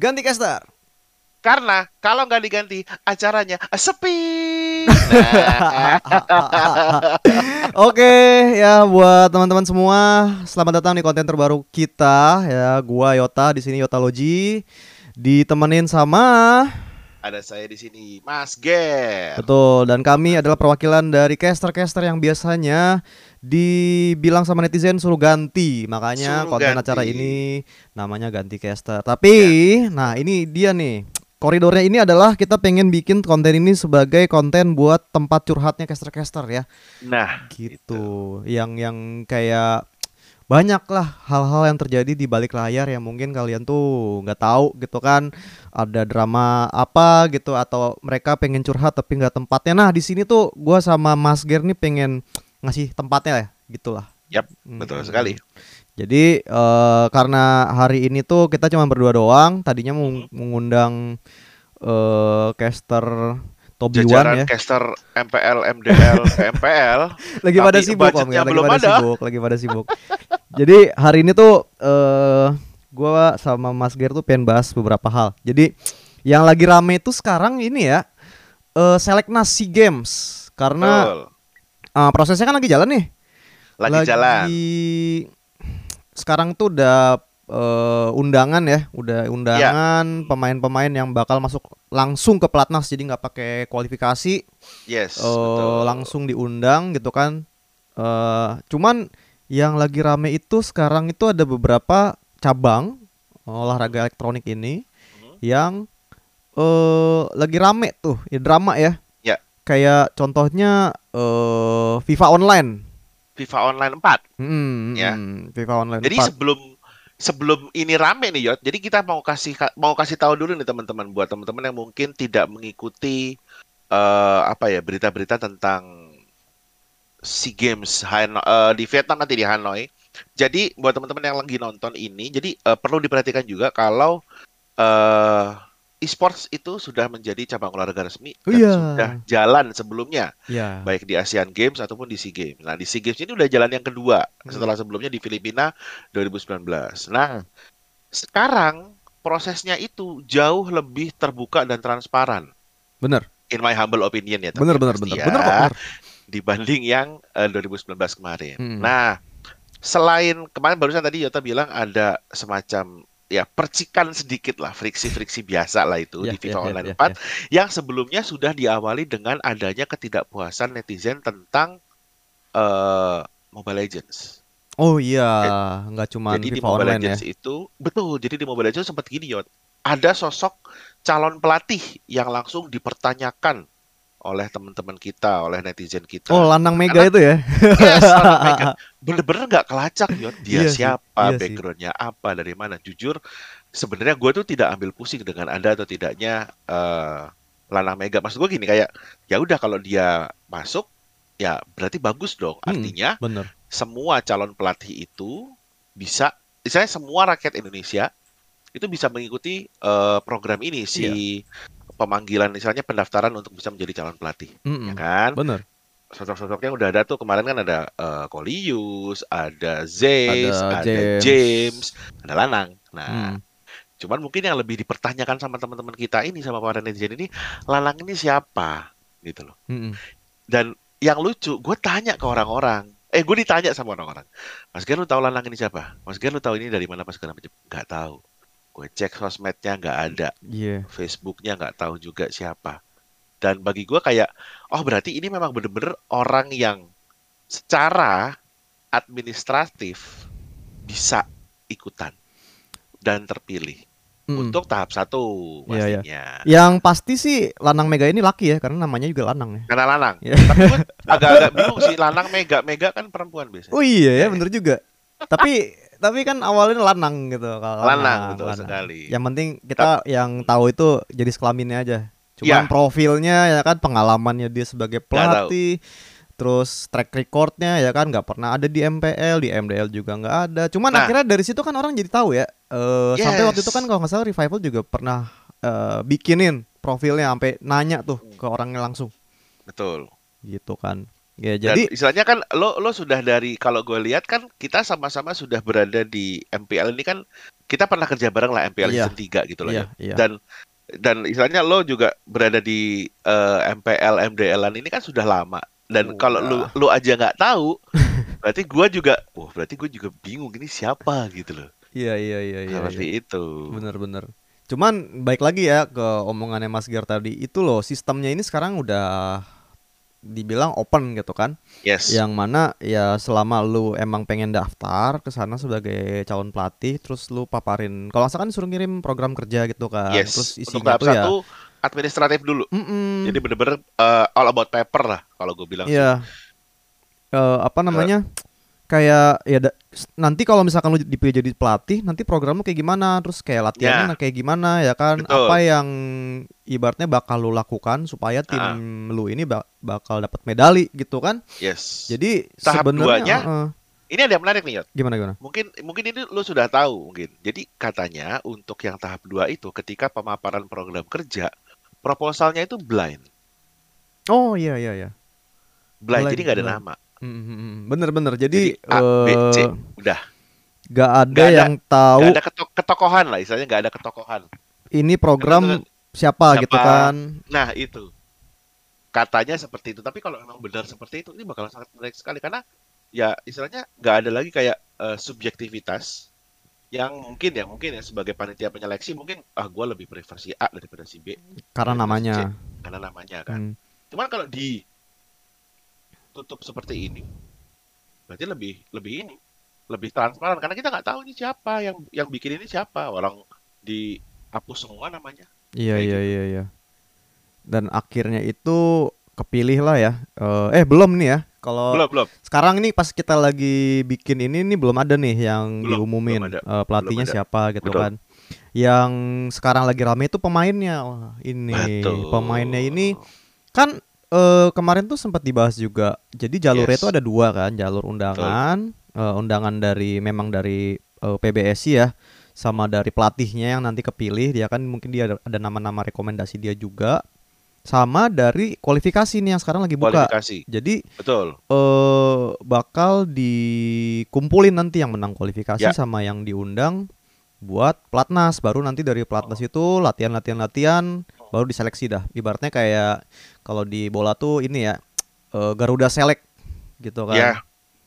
Ganti caster. Karena kalau nggak diganti acaranya sepi. Nah, Oke, ya buat teman-teman semua, selamat datang di konten terbaru kita ya. Gua Yota di sini Yota Logi ditemenin sama ada saya di sini, Mas Ger. Betul, dan kami adalah perwakilan dari caster-caster yang biasanya dibilang sama netizen suruh ganti. Makanya Suruh konten ganti. acara ini namanya ganti caster. Tapi, nah ini dia nih. Koridornya ini adalah kita pengen bikin konten ini sebagai konten buat tempat curhatnya caster-caster ya. Nah, Gitu. Yang yang kayak banyak lah hal-hal yang terjadi di balik layar yang mungkin kalian tuh nggak tahu gitu kan ada drama apa gitu atau mereka pengen curhat tapi nggak tempatnya nah di sini tuh gua sama Mas Ger nih pengen ngasih tempatnya ya gitulah Yap, Hmm. betul sekali. jadi eh, karena hari ini tuh kita cuma berdua doang tadinya mau mengundang eh caster Tobiwan Jajaran ya caster MPL, MDL, PMPL. lagi Tapi pada sibuk om ya, lagi belum pada ada. sibuk lagi pada sibuk jadi hari ini tuh eh gua sama Mas Ger tuh pengen bahas beberapa hal jadi yang lagi rame itu sekarang ini ya eh Seleknas SEA Games karena Betul. Eh, prosesnya kan lagi jalan nih Lagi, jalan. sekarang tuh udah eh, undangan ya udah undangan pemain-pemain yang bakal masuk langsung ke pelatnas jadi nggak pakai kualifikasi Yes, eh, betul. langsung diundang gitu kan. eh cuman yang lagi rame itu sekarang itu ada beberapa cabang olahraga elektronik ini Mhm. yang eh lagi rame tuh, ya drama ya. Ya. Kayak contohnya eh FIFA Online. FIFA Online 4. Hmm, Ya. hmm, FIFA Online Jadi 4. sebelum sebelum ini rame nih Yot, jadi kita mau kasih mau kasih tahu dulu nih teman-teman buat teman-teman yang mungkin tidak mengikuti eh, apa ya berita-berita tentang SEA Games Hano- eh, di Vietnam nanti di Hanoi. Jadi buat teman-teman yang lagi nonton ini, jadi eh, perlu diperhatikan juga kalau eh e-sports itu sudah menjadi cabang olahraga resmi dan Iya. sudah jalan sebelumnya ya. baik di Asian Games ataupun di SEA Games. Nah, di SEA Games ini udah jalan yang kedua Hmm. setelah sebelumnya di Filipina 2019. Nah, sekarang prosesnya itu jauh lebih terbuka dan transparan. Bener. In my humble opinion ya, bener. pasti ya, Bener kok. bener. dibanding yang eh, 2019 kemarin. Hmm. Nah, selain kemarin barusan tadi Yota bilang ada semacam ya percikan sedikit lah friksi-friksi biasa lah itu Ya, di FIFA ya, ya, Online ya, 4 yang sebelumnya sudah diawali dengan adanya ketidakpuasan netizen tentang eh Mobile Legends. Oh iya, nggak cuma jadi di FIFA Mobile Online ya. Legends itu betul. Jadi di Mobile Legends sempat gini Yot. Ada sosok calon pelatih yang langsung dipertanyakan oleh teman-teman kita, oleh netizen kita. Oh, Lanang Mega Karena- itu ya. Yes, Megan. bener-bener nggak kelacak Yot. Dia Iya siapa, iya backgroundnya apa, dari mana. Jujur, sebenarnya gue tuh tidak ambil pusing dengan ada atau tidaknya eh Lanang Mega. Maksud gue gini kayak, ya udah kalau dia masuk, ya berarti bagus dong. Hmm. Artinya Bener. semua calon pelatih itu bisa, misalnya semua rakyat Indonesia itu bisa mengikuti eh, program ini si Iya. Pemanggilan misalnya pendaftaran untuk bisa menjadi calon pelatih, Mm-mm. ya kan? Bener. Sosok-sosoknya udah ada tuh kemarin kan ada Kolius, ada Zeus, Ada ada, James. James. ada Lanang. Nah, Hmm. cuman mungkin yang lebih dipertanyakan sama teman-teman kita ini sama para netizen ini, Lanang ini siapa? Gitu loh. Mm-mm. Dan yang lucu, gue tanya ke orang-orang. Eh, gue ditanya sama orang-orang. Mas Ger, lu tahu Lanang ini siapa? Mas Ger, lu tahu ini dari mana segala macam? Nggak tahu. Gue cek sosmednya nggak ada. Iya. Facebooknya nggak tahu juga siapa. Dan bagi gue kayak, oh berarti ini memang bener-bener orang yang secara administratif bisa ikutan dan terpilih Mm-mm. untuk tahap satu Iya, iya. pastinya. Yang pasti sih Lanang Mega ini laki ya karena namanya juga Lanang ya. Karena lanang. Iya. Tapi gue agak-agak bingung sih lanang mega mega kan perempuan biasanya. Oh iya ya, Iya, bener juga. tapi tapi kan awalnya Lanang gitu kalau Lanang, betul sekali. Yang penting kita yang tahu itu jadi kelaminnya aja. Cuman Ya. profilnya ya kan pengalamannya dia sebagai pelatih. Terus track recordnya ya kan nggak pernah ada di MPL, di MDL juga nggak ada. Cuman Nah. akhirnya dari situ kan orang jadi tahu ya. Eh, Sampai waktu Yes. itu kan kalau nggak salah Revival juga pernah eh, bikinin profilnya sampai nanya tuh ke orangnya langsung Betul. gitu kan. Ya Dan jadi istilahnya kan lo lo sudah dari kalau gue lihat kan kita sama-sama sudah berada di MPL ini kan kita pernah kerja bareng lah MPL Iya. season 3 gitu loh Iya, ya. iya. Dan dan istilahnya lo juga berada di eh, MPL MDL-an ini kan sudah lama. Dan kalau lu Udah. lu aja nggak tahu, berarti gua juga, wah berarti gue juga bingung ini siapa gitu loh. Iya iya iya iya. Seperti iya. itu. Bener-bener. Cuman baik lagi ya ke omongannya Mas Gier tadi itu loh sistemnya ini sekarang udah dibilang open gitu kan. Yes. Yang mana ya selama lu emang pengen daftar ke sana sebagai calon pelatih terus lu paparin kalau nggak kan suruh ngirim program kerja gitu kan. Yes. Terus Untuk isinya tahap tuh ya satu administratif dulu. Mm-mm. Jadi bener-bener eh, all about paper lah kalau gue bilang. sih. Iya. Eh, apa namanya? Kayak ya da- nanti kalau misalkan lu dipilih jadi pelatih, nanti programmu kayak gimana, terus kayak latihannya kayak gimana ya kan? Betul. Apa yang ibaratnya bakal lu lakukan supaya tim Ah. lu ini ba- bakal dapat medali gitu kan? Yes. Jadi Tahap duanya, heeh. Ini ada yang menarik nih, Yot. gimana gimana? Mungkin mungkin ini lu sudah tahu mungkin. Jadi katanya untuk yang tahap 2 itu ketika pemaparan program kerja, proposalnya itu blind. Oh iya iya iya. Blind, Blind, jadi nggak ada blind. nama. Bener-bener. Jadi, Jadi A, B, C, eh, udah. gak ada Nggak ada- yang tahu Nggak ada keto- ketokohan lah, istilahnya nggak ada ketokohan. ini program siapa, siapa- gitu kan? Nah, itu. Katanya seperti itu, tapi kalau memang benar seperti itu, ini bakal sangat menarik sekali karena ya istilahnya nggak ada lagi kayak eh, subjektivitas yang mungkin ya mungkin ya sebagai panitia penyeleksi mungkin ah gue lebih prefer si A daripada si B Karena si C, namanya. karena namanya kan. Hmm. Cuman kalau di tutup seperti ini, berarti lebih lebih ini, lebih transparan karena kita nggak tahu ini siapa yang yang bikin ini siapa orang dihapus semua namanya. Iya Kayak iya gitu. iya iya. Dan akhirnya itu kepilih lah ya. Eh, eh belum nih ya. Kalau Belum belum. sekarang ini pas kita lagi bikin ini nih belum ada nih yang Belum, diumumin belum ada. eh, pelatihnya Belum ada. siapa gitu Betul. kan. Yang sekarang lagi rame itu pemainnya. Wah, ini Betul. pemainnya ini kan eh, kemarin tuh sempat dibahas juga. Jadi jalurnya Yes. itu ada dua kan, jalur undangan, eh, undangan dari memang dari eh, PBSI ya, sama dari pelatihnya yang nanti kepilih. Dia kan mungkin dia ada, ada nama-nama rekomendasi dia juga, sama dari kualifikasi nih yang sekarang lagi buka. kualifikasi. Jadi Betul. eh bakal dikumpulin nanti yang menang kualifikasi Ya. sama yang diundang buat platnas baru nanti dari platnas itu latihan latihan latihan baru diseleksi dah ibaratnya kayak kalau di bola tuh ini ya eh, Garuda Select gitu kan Ya.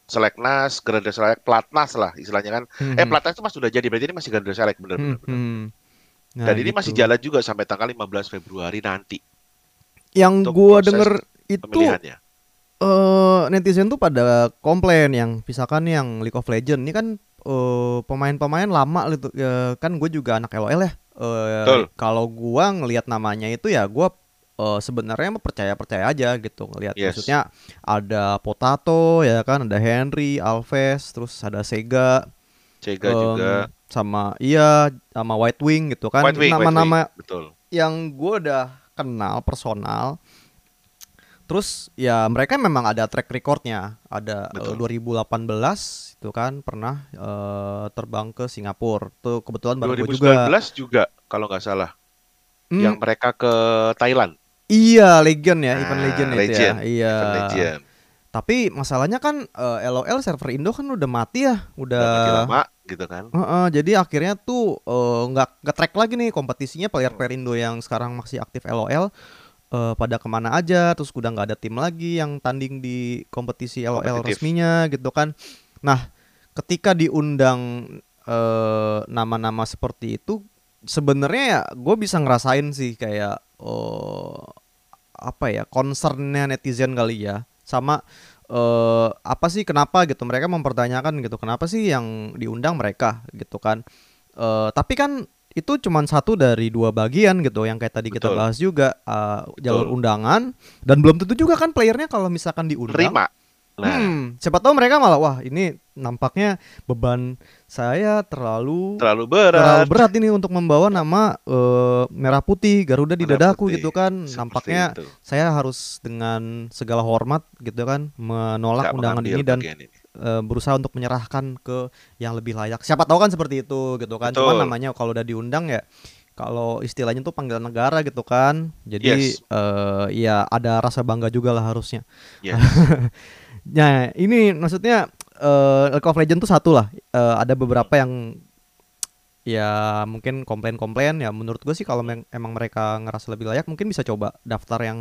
Seleknas, Garuda Select, Platnas lah istilahnya kan. Mhm. Eh Platnas itu mas sudah jadi, berarti ini masih Garuda Select bener bener. bener. Mhm. Nah, Dan ini masih gitu. jalan juga sampai tanggal 15 Februari nanti yang gua denger itu eh netizen tuh pada komplain yang misalkan yang League of Legends ini kan eh, pemain-pemain lama gitu Ya, kan gue juga anak LOL ya Betul. kalau gua ngelihat namanya itu ya gua eh, sebenarnya mah percaya-percaya aja gitu ngelihat. Yes. maksudnya ada Potato ya kan ada Henry Alves terus ada Sega. Cega em, juga. sama iya sama White Wing gitu kan. Nama-nama yang gue udah kenal personal. Terus ya mereka memang ada track recordnya. Ada eh, Betul. 2018 itu kan pernah eh, terbang ke Singapura. Tuh kebetulan bareng gue juga. 2019 juga kalau nggak salah. Hmm, yang mereka ke Thailand. Iya legend ya event legend, itu legend, ya iya Event Legend. tapi masalahnya kan eh, LOL server Indo kan udah mati ya Udah lama gitu kan. Heeh, jadi akhirnya tuh eh, nggak nggak track lagi nih kompetisinya player-player Indo yang sekarang masih aktif LOL eh, pada ke mana aja terus udah nggak ada tim lagi yang tanding di kompetisi LOL Kompetitif. resminya gitu kan nah ketika diundang eh, nama-nama seperti itu sebenarnya ya gue bisa ngerasain sih kayak eh, apa ya concernnya netizen kali ya sama eh apa sih kenapa gitu mereka mempertanyakan gitu kenapa sih yang diundang mereka gitu kan eh tapi kan itu cuman satu dari dua bagian gitu yang kayak tadi kita Betul. bahas juga jalur Betul. undangan dan belum tentu juga kan playernya kalau misalkan diundang Terima. Nah, hmm, siapa tahu mereka malah wah ini nampaknya beban saya terlalu terlalu terlalu berat. berat ini untuk membawa nama eh, merah putih Garuda di Merah dadaku putih. gitu kan Seperti nampaknya itu. saya harus dengan segala hormat gitu kan menolak Nggak undangan ini dan ini. eh, berusaha untuk menyerahkan ke yang lebih layak. Siapa tahu kan seperti itu gitu kan. Cuman Betul. namanya kalau udah diundang ya kalau istilahnya tuh panggilan negara gitu kan. Jadi Yes. eh, ya ada rasa bangga juga lah harusnya. Yes. Nah, ini maksudnya eh League of Legends tuh satu lah. Eh, ada beberapa yang ya mungkin komplain-komplain. Ya menurut gue sih kalau emang mereka ngerasa lebih layak mungkin bisa coba daftar yang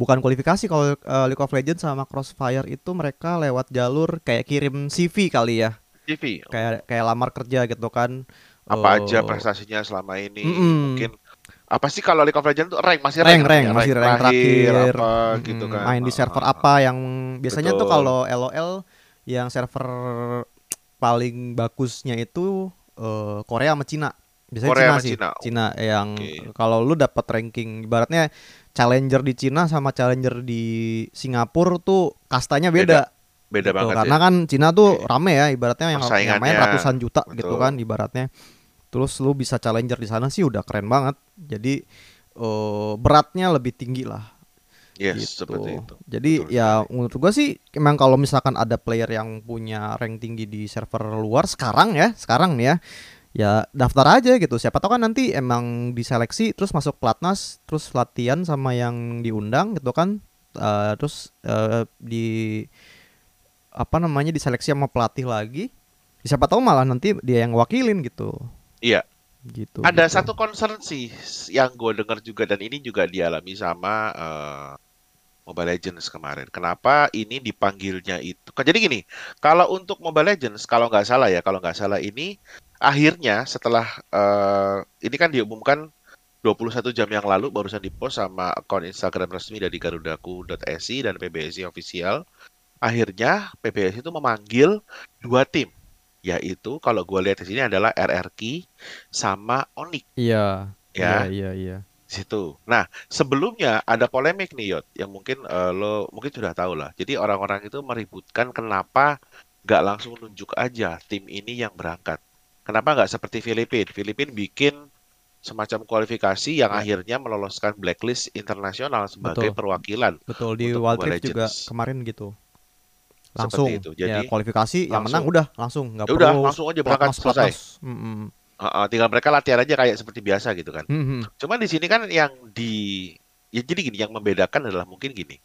bukan kualifikasi. Kalau eh, League of Legends sama Crossfire itu mereka lewat jalur kayak kirim CV kali ya. TV kayak kayak lamar kerja gitu kan. Apa Eh, aja prestasinya selama ini Mm-mm. mungkin apa sih kalau League of Legends tuh rank masih rank rank rank namanya, masih rank terakhir apa Mm-mm, gitu kan? Main di server Ah, apa yang biasanya tuh Betul. kalau LOL yang server paling bagusnya itu eh, Korea sama Cina biasanya Korea Cina sama sih Cina. Cina yang Oke. kalau lu dapat ranking ibaratnya challenger di Cina sama challenger di Singapura tuh kastanya beda, beda gitu. banget karena ya. kan Cina tuh Oke. rame ya ibaratnya yang, yang main ratusan juta gitu betul. kan ibaratnya terus lu bisa challenger di sana sih udah keren banget jadi eh, beratnya lebih tinggi lah yes gitu. seperti itu Jadi Betul ya menurut gua sih emang kalau misalkan ada player yang punya rank tinggi di server luar sekarang ya, sekarang nih ya, ya daftar aja gitu. Siapa tahu kan nanti emang diseleksi terus masuk pelatnas, terus latihan sama yang diundang gitu kan. Eh, terus eh, di apa namanya diseleksi sama pelatih lagi. Siapa tahu malah nanti dia yang wakilin gitu. Iya. Gitu. ada gitu. satu concern sih yang gue dengar juga dan ini juga dialami sama eh, Mobile Legends kemarin. Kenapa ini dipanggilnya itu? Kan Jadi gini, kalau untuk Mobile Legends, kalau nggak salah ya, kalau nggak salah ini akhirnya setelah eh, ini kan diumumkan 21 jam yang lalu barusan dipost sama akun Instagram resmi dari garudaku.si dan PBSI official. Akhirnya PBSI itu memanggil dua tim, yaitu kalau gue lihat di sini adalah RRQ sama Onyx Iya. ya Iya, iya, iya. Situ. Nah, sebelumnya ada polemik nih Yot, yang mungkin eh, lo mungkin sudah tahu lah. Jadi orang-orang itu meributkan kenapa nggak langsung nunjuk aja tim ini yang berangkat. Kenapa nggak seperti Filipina? Filipina bikin semacam kualifikasi yang Ya. akhirnya meloloskan blacklist internasional sebagai Betul. perwakilan. Betul di Mobile Rift juga kemarin gitu. Seperti Langsung itu. ya Jadi kualifikasi yang langsung. menang udah langsung nggak ya udah perlu langsung aja berangkat selesai. pelatnas. Mm-mm. Heeh, tinggal mereka latihan aja kayak seperti biasa gitu kan. Mhm. Cuman di sini kan yang di ya jadi gini yang membedakan adalah mungkin gini.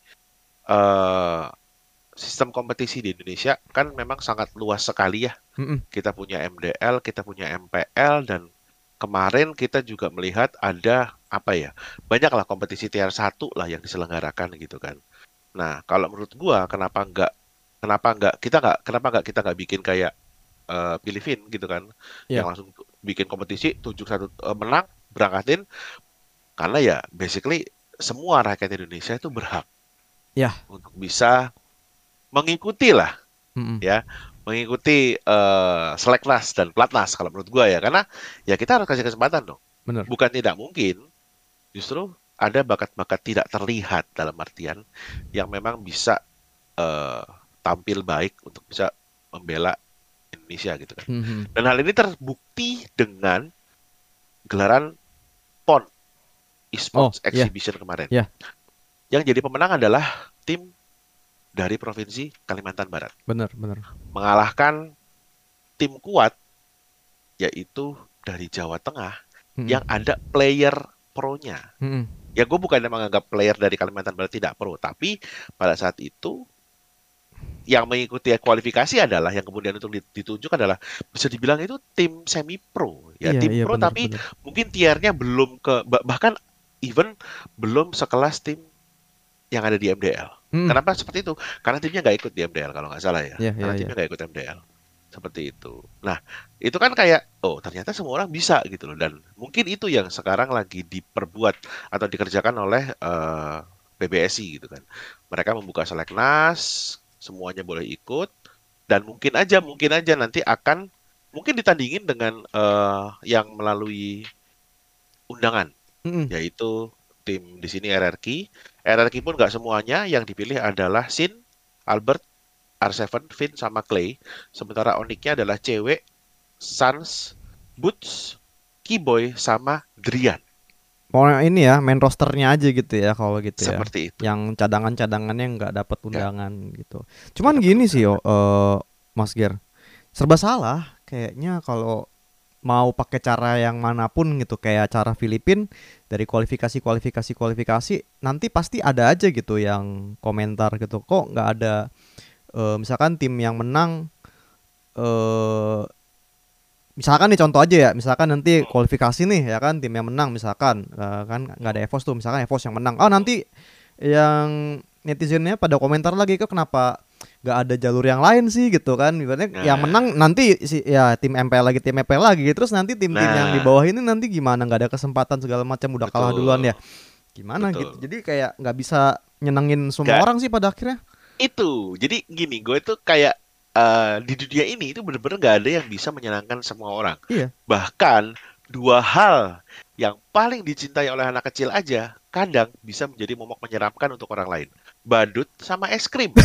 eh sistem kompetisi di Indonesia kan memang sangat luas sekali ya. Mm-mm. Kita punya MDL, kita punya MPL dan kemarin kita juga melihat ada apa ya? Banyaklah kompetisi tier 1 lah yang diselenggarakan gitu kan. Nah, kalau menurut gua kenapa enggak kenapa enggak kita enggak kenapa enggak kita enggak bikin kayak eh Filipin gitu kan Iya. yang langsung bikin kompetisi tujuh satu eh, menang berangkatin karena ya basically semua rakyat Indonesia itu berhak Ya. untuk bisa mengikuti lah Mm-mm. ya mengikuti eh seleknas dan pelatnas kalau menurut gua ya karena ya kita harus kasih kesempatan dong Bener. bukan tidak mungkin justru ada bakat-bakat tidak terlihat dalam artian yang memang bisa eh, tampil baik untuk bisa membela Indonesia gitu kan Mhm. dan hal ini terbukti dengan gelaran PON Esports Oh, iya. Exhibition kemarin. Iya. Yang jadi pemenang adalah tim dari Provinsi Kalimantan Barat. Bener, bener. Mengalahkan tim kuat yaitu dari Jawa Tengah Mm-mm. yang ada player pro-nya. Mm-mm. Ya gue bukan menganggap player dari Kalimantan Barat tidak pro, tapi pada saat itu yang mengikuti kualifikasi adalah yang kemudian untuk ditunjuk adalah bisa dibilang itu tim semi pro ya Iya, tim iya, pro bener, tapi bener. mungkin tiernya belum ke bah- bahkan even belum sekelas tim yang ada di MDL. Mm-mm. Kenapa seperti itu? Karena timnya nggak ikut di MDL kalau nggak salah ya. Iya, Karena iya, timnya nggak ikut MDL. Seperti itu. Nah, itu kan kayak oh ternyata semua orang bisa gitu loh dan mungkin itu yang sekarang lagi diperbuat atau dikerjakan oleh eh, PBSI gitu kan. Mereka membuka seleknas, semuanya boleh ikut dan mungkin aja mungkin aja nanti akan mungkin ditandingin dengan eh, yang melalui undangan Mm-mm. yaitu tim di sini RRQ. RRQ pun nggak semuanya yang dipilih adalah Sin, Albert, R7, Finn sama Clay. Sementara Onyx-nya adalah cewek, Sans, Boots, Keyboy sama Drian. Mau ini ya main rosternya aja gitu ya kalau gitu ya. Seperti itu. Yang cadangan-cadangannya nggak dapat Ya. undangan gitu. Cuman gini sih yo, eh, Mas Ger, serba salah kayaknya kalau mau pakai cara yang mana pun gitu kayak cara Filipin dari kualifikasi kualifikasi kualifikasi nanti pasti ada aja gitu yang komentar gitu kok nggak ada eh, misalkan tim yang menang eh misalkan nih contoh aja ya, misalkan nanti kualifikasi nih ya kan tim yang menang misalkan eh, kan nggak ada EVOS tuh, misalkan EVOS yang menang. Oh nanti yang netizennya pada komentar lagi kok kenapa nggak ada jalur yang lain sih gitu kan ibaratnya Nah. yang menang nanti si ya tim MPL lagi tim MPL lagi terus nanti tim-tim yang di Nah. bawah ini nanti gimana nggak ada kesempatan segala macam udah kalah Betul. duluan ya gimana Betul. gitu jadi kayak nggak bisa nyenengin semua Nggak. orang sih pada akhirnya Itu. Jadi gini, gue tuh kayak eh, di dunia ini itu bener-bener gak ada yang bisa menyenangkan semua orang. Iya. Bahkan dua hal yang paling dicintai oleh anak kecil aja kadang bisa menjadi momok menyeramkan untuk orang lain. Badut sama es krim.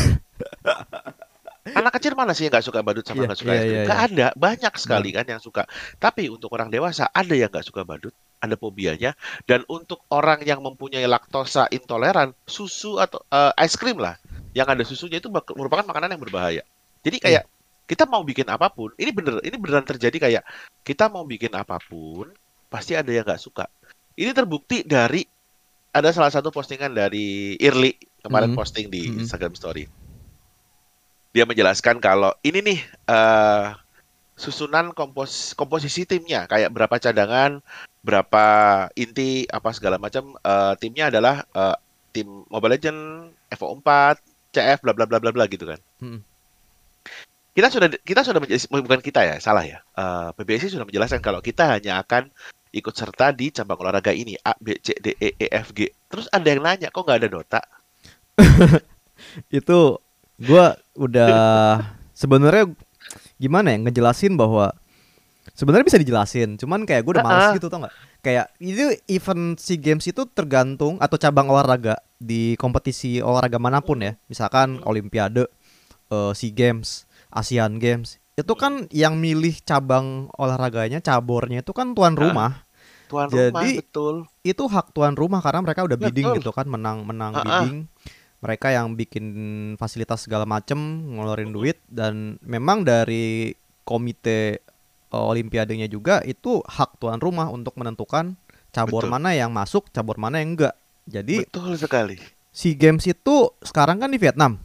Anak kecil mana sih yang nggak suka badut sama Iya, nggak suka iya, es krim? iya, Nggak iya. ada, banyak sekali kan yang suka. Tapi untuk orang dewasa ada yang nggak suka badut, ada fobianya. Dan untuk orang yang mempunyai laktosa intoleran, susu atau eh, es krim lah, yang ada susunya itu merupakan makanan yang berbahaya. Jadi kayak kita mau bikin apa pun, ini bener, ini beneran terjadi kayak kita mau bikin apa pun, pasti ada yang nggak suka. Ini terbukti dari ada salah satu postingan dari Irli kemarin Mhm. posting di Mhm. Instagram Story. Dia menjelaskan kalau ini nih eh, susunan kompos komposisi timnya kayak berapa cadangan, berapa inti apa segala macam eh, timnya adalah eh, tim Mobile Legend, FO4, CF bla bla bla bla bla gitu kan. Mm. Kita sudah kita sudah bukan kita ya, salah ya. Eh, PBSI sudah menjelaskan kalau kita hanya akan ikut serta di cabang olahraga ini A B C D E E F G. Terus ada yang nanya kok nggak ada Dota? itu gua udah sebenarnya gimana ya ngejelasin bahwa sebenarnya bisa dijelasin cuman kayak gue udah males Ah-ah. gitu tau nggak kayak itu event SEA Games itu tergantung atau cabang olahraga di kompetisi olahraga mana pun ya misalkan Olimpiade eh, SEA Games ASEAN Games itu kan yang milih cabang olahraganya cabornya itu kan tuan Ah. rumah Tuan rumah Jadi- betul. itu hak tuan rumah karena mereka udah bidding Betul. gitu kan menang menang bidding mereka yang bikin fasilitas segala macem ngeluarin duit dan memang dari komite uh, olimpiadenya juga itu hak tuan rumah untuk menentukan cabur Betul. mana yang masuk cabur mana yang enggak jadi Betul sekali. SEA Games itu sekarang kan di Vietnam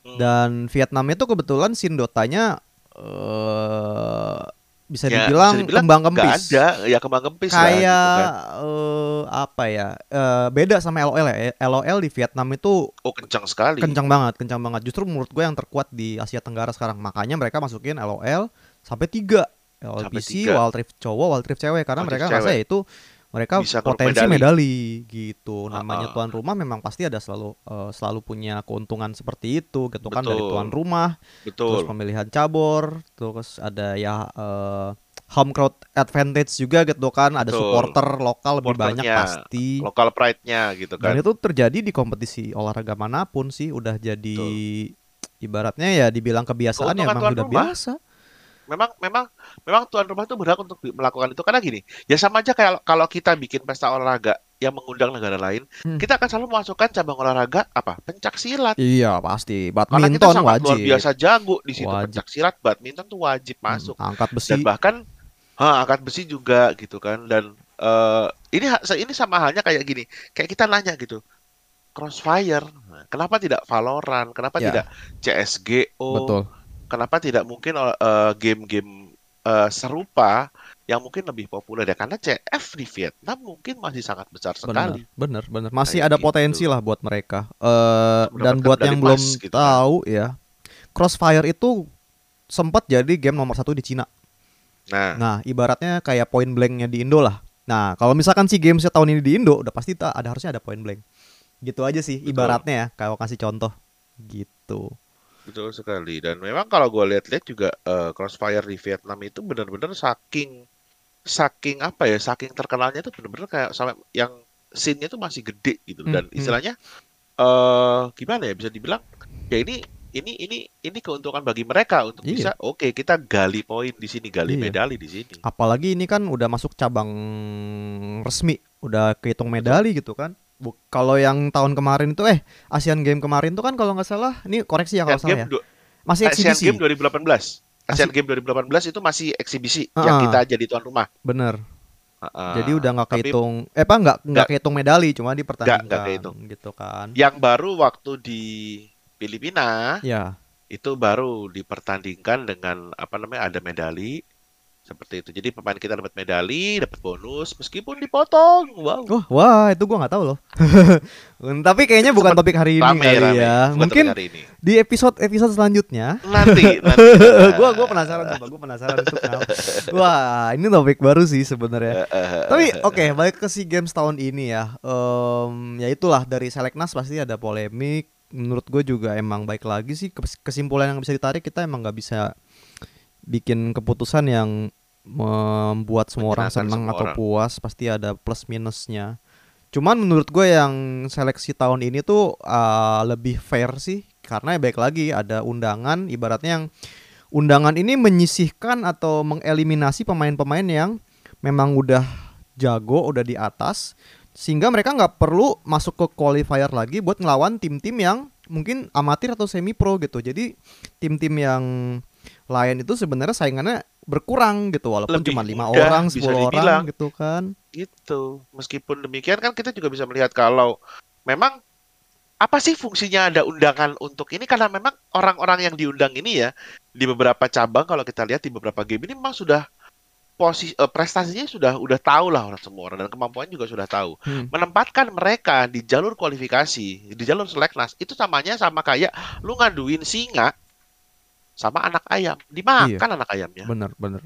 Hmm. dan Vietnam itu kebetulan scene Dotanya eh bisa Ya, dibilang, bisa dibilang kembang kempis ada, ya kembang kempis lah, kayak gitu kan. eh, apa ya eh, beda sama LOL ya LOL di Vietnam itu Oh kencang sekali. kencang banget kencang banget justru menurut gue yang terkuat di Asia Tenggara sekarang makanya mereka masukin LOL sampai tiga LOL Sampai PC tiga. Wild Rift cowok Wild Rift cewek karena Wild mereka cewek. ya itu mereka Bisa potensi medali. medali. gitu namanya Ah, ah. tuan rumah memang pasti ada selalu eh, selalu punya keuntungan seperti itu gitu kan dari Betul. tuan rumah terus Betul. pemilihan cabur terus ada ya eh, home crowd advantage juga gitu kan ada Betul. supporter lokal lebih banyak pasti Lokal pride-nya gitu dan kan. itu terjadi di kompetisi olahraga mana pun sih udah jadi ibaratnya ya dibilang kebiasaan ya Keuntungan emang tuan udah rumah. biasa Memang memang memang tuan rumah itu berhak untuk melakukan itu karena gini. Ya sama aja kayak kalau kita bikin pesta olahraga yang mengundang negara lain, Hmm. kita akan selalu memasukkan cabang olahraga apa? Pencak silat. iya pasti Karena kita badminton sangat wajib luar biasa jago di situ. Wajib. Pencak silat, badminton tuh wajib Hmm, masuk. angkat besi dan bahkan ha, angkat besi juga gitu kan dan eh, ini ini sama halnya kayak gini kayak kita nanya gitu Crossfire kenapa tidak Valorant kenapa Ya. tidak CS:GO betul kenapa tidak mungkin eh, game-game eh, serupa yang mungkin lebih populer ya karena CF di Vietnam mungkin masih sangat besar sekali benar benar masih Kayak ada gitu. potensi lah buat mereka eh dan buat yang belum emas gitu kan. tahu ya Crossfire itu sempat jadi game nomor satu di Cina nah Nah, ibaratnya kayak point blanknya di Indo lah. Nah, kalau misalkan si gamesnya tahun ini di Indo, udah pasti ada harusnya ada point blank. Gitu aja sih, Betul. ibaratnya ya. Kalau kasih contoh, gitu. Betul sekali. Dan memang kalau gue lihat-lihat juga eh, Crossfire di Vietnam itu benar-benar saking saking apa ya, saking terkenalnya itu benar-benar kayak sampai yang scene-nya itu masih gede gitu. Hmm, Dan hmm. istilahnya eh gimana ya bisa dibilang ya ini ini ini ini keuntungan bagi mereka untuk Iya. bisa oke kita gali poin di sini, gali Iya. medali di sini. Apalagi ini kan udah masuk cabang resmi, udah kehitung medali gitu kan. Kalau yang tahun kemarin itu eh Asian Game kemarin tuh kan kalau nggak salah, ini koreksi ya kalau salah Game, ya. du- Masih Asian eksibisi. Game 2018. Asian Asi- Game 2018 itu masih eksibisi Ah, yang kita jadi tuan rumah. Bener. Ah, Jadi udah nggak kehitung eh apa nggak nggak kehitung medali, cuma dipertandingkan nggak kehitung. gitu kan. yang baru waktu di Filipina Ya, itu baru dipertandingkan dengan apa namanya ada medali Seperti itu. Jadi pemain kita dapat medali, dapat bonus meskipun dipotong. Wow. Oh, wah, itu gua nggak tahu loh. Tapi kayaknya bukan topik hari ini Rame, kali rame. ya. Bukan Mungkin hari ini. di episode episode selanjutnya Nanti, nanti. gua gua penasaran coba gua penasaran itu. Wah, ini topik baru sih sebenarnya. Tapi oke, balik ke SEA Games tahun ini ya. Em, ya itulah dari Seleknas pasti ada polemik. Menurut gue juga emang baik lagi sih kes- kesimpulan yang bisa ditarik kita emang nggak bisa bikin keputusan yang membuat semua orang senang semua atau orang. puas. Pasti ada plus minusnya. Cuman menurut gue yang seleksi tahun ini tuh uh, lebih fair sih karena ya baik lagi ada undangan ibaratnya yang undangan ini menyisihkan atau mengeliminasi pemain-pemain yang memang udah jago, udah di atas sehingga mereka nggak perlu masuk ke qualifier lagi buat ngelawan tim-tim yang mungkin amatir atau semi pro gitu. Jadi tim-tim yang lain itu sebenarnya saingannya berkurang gitu walaupun Lebih cuma lima orang, bisa 10 orang dibilang. gitu kan. Gitu. Meskipun demikian kan kita juga bisa melihat kalau memang apa sih fungsinya ada undangan untuk ini karena memang orang-orang yang diundang ini ya di beberapa cabang kalau kita lihat di beberapa game ini memang sudah posisi eh, prestasinya sudah udah tahu lah orang semua orang dan kemampuannya juga sudah tahu. Hmm. Menempatkan mereka di jalur kualifikasi, di jalur seleknas itu samanya sama kayak lu ngaduin singa sama anak ayam, dimakan anak ayamnya. Bener bener.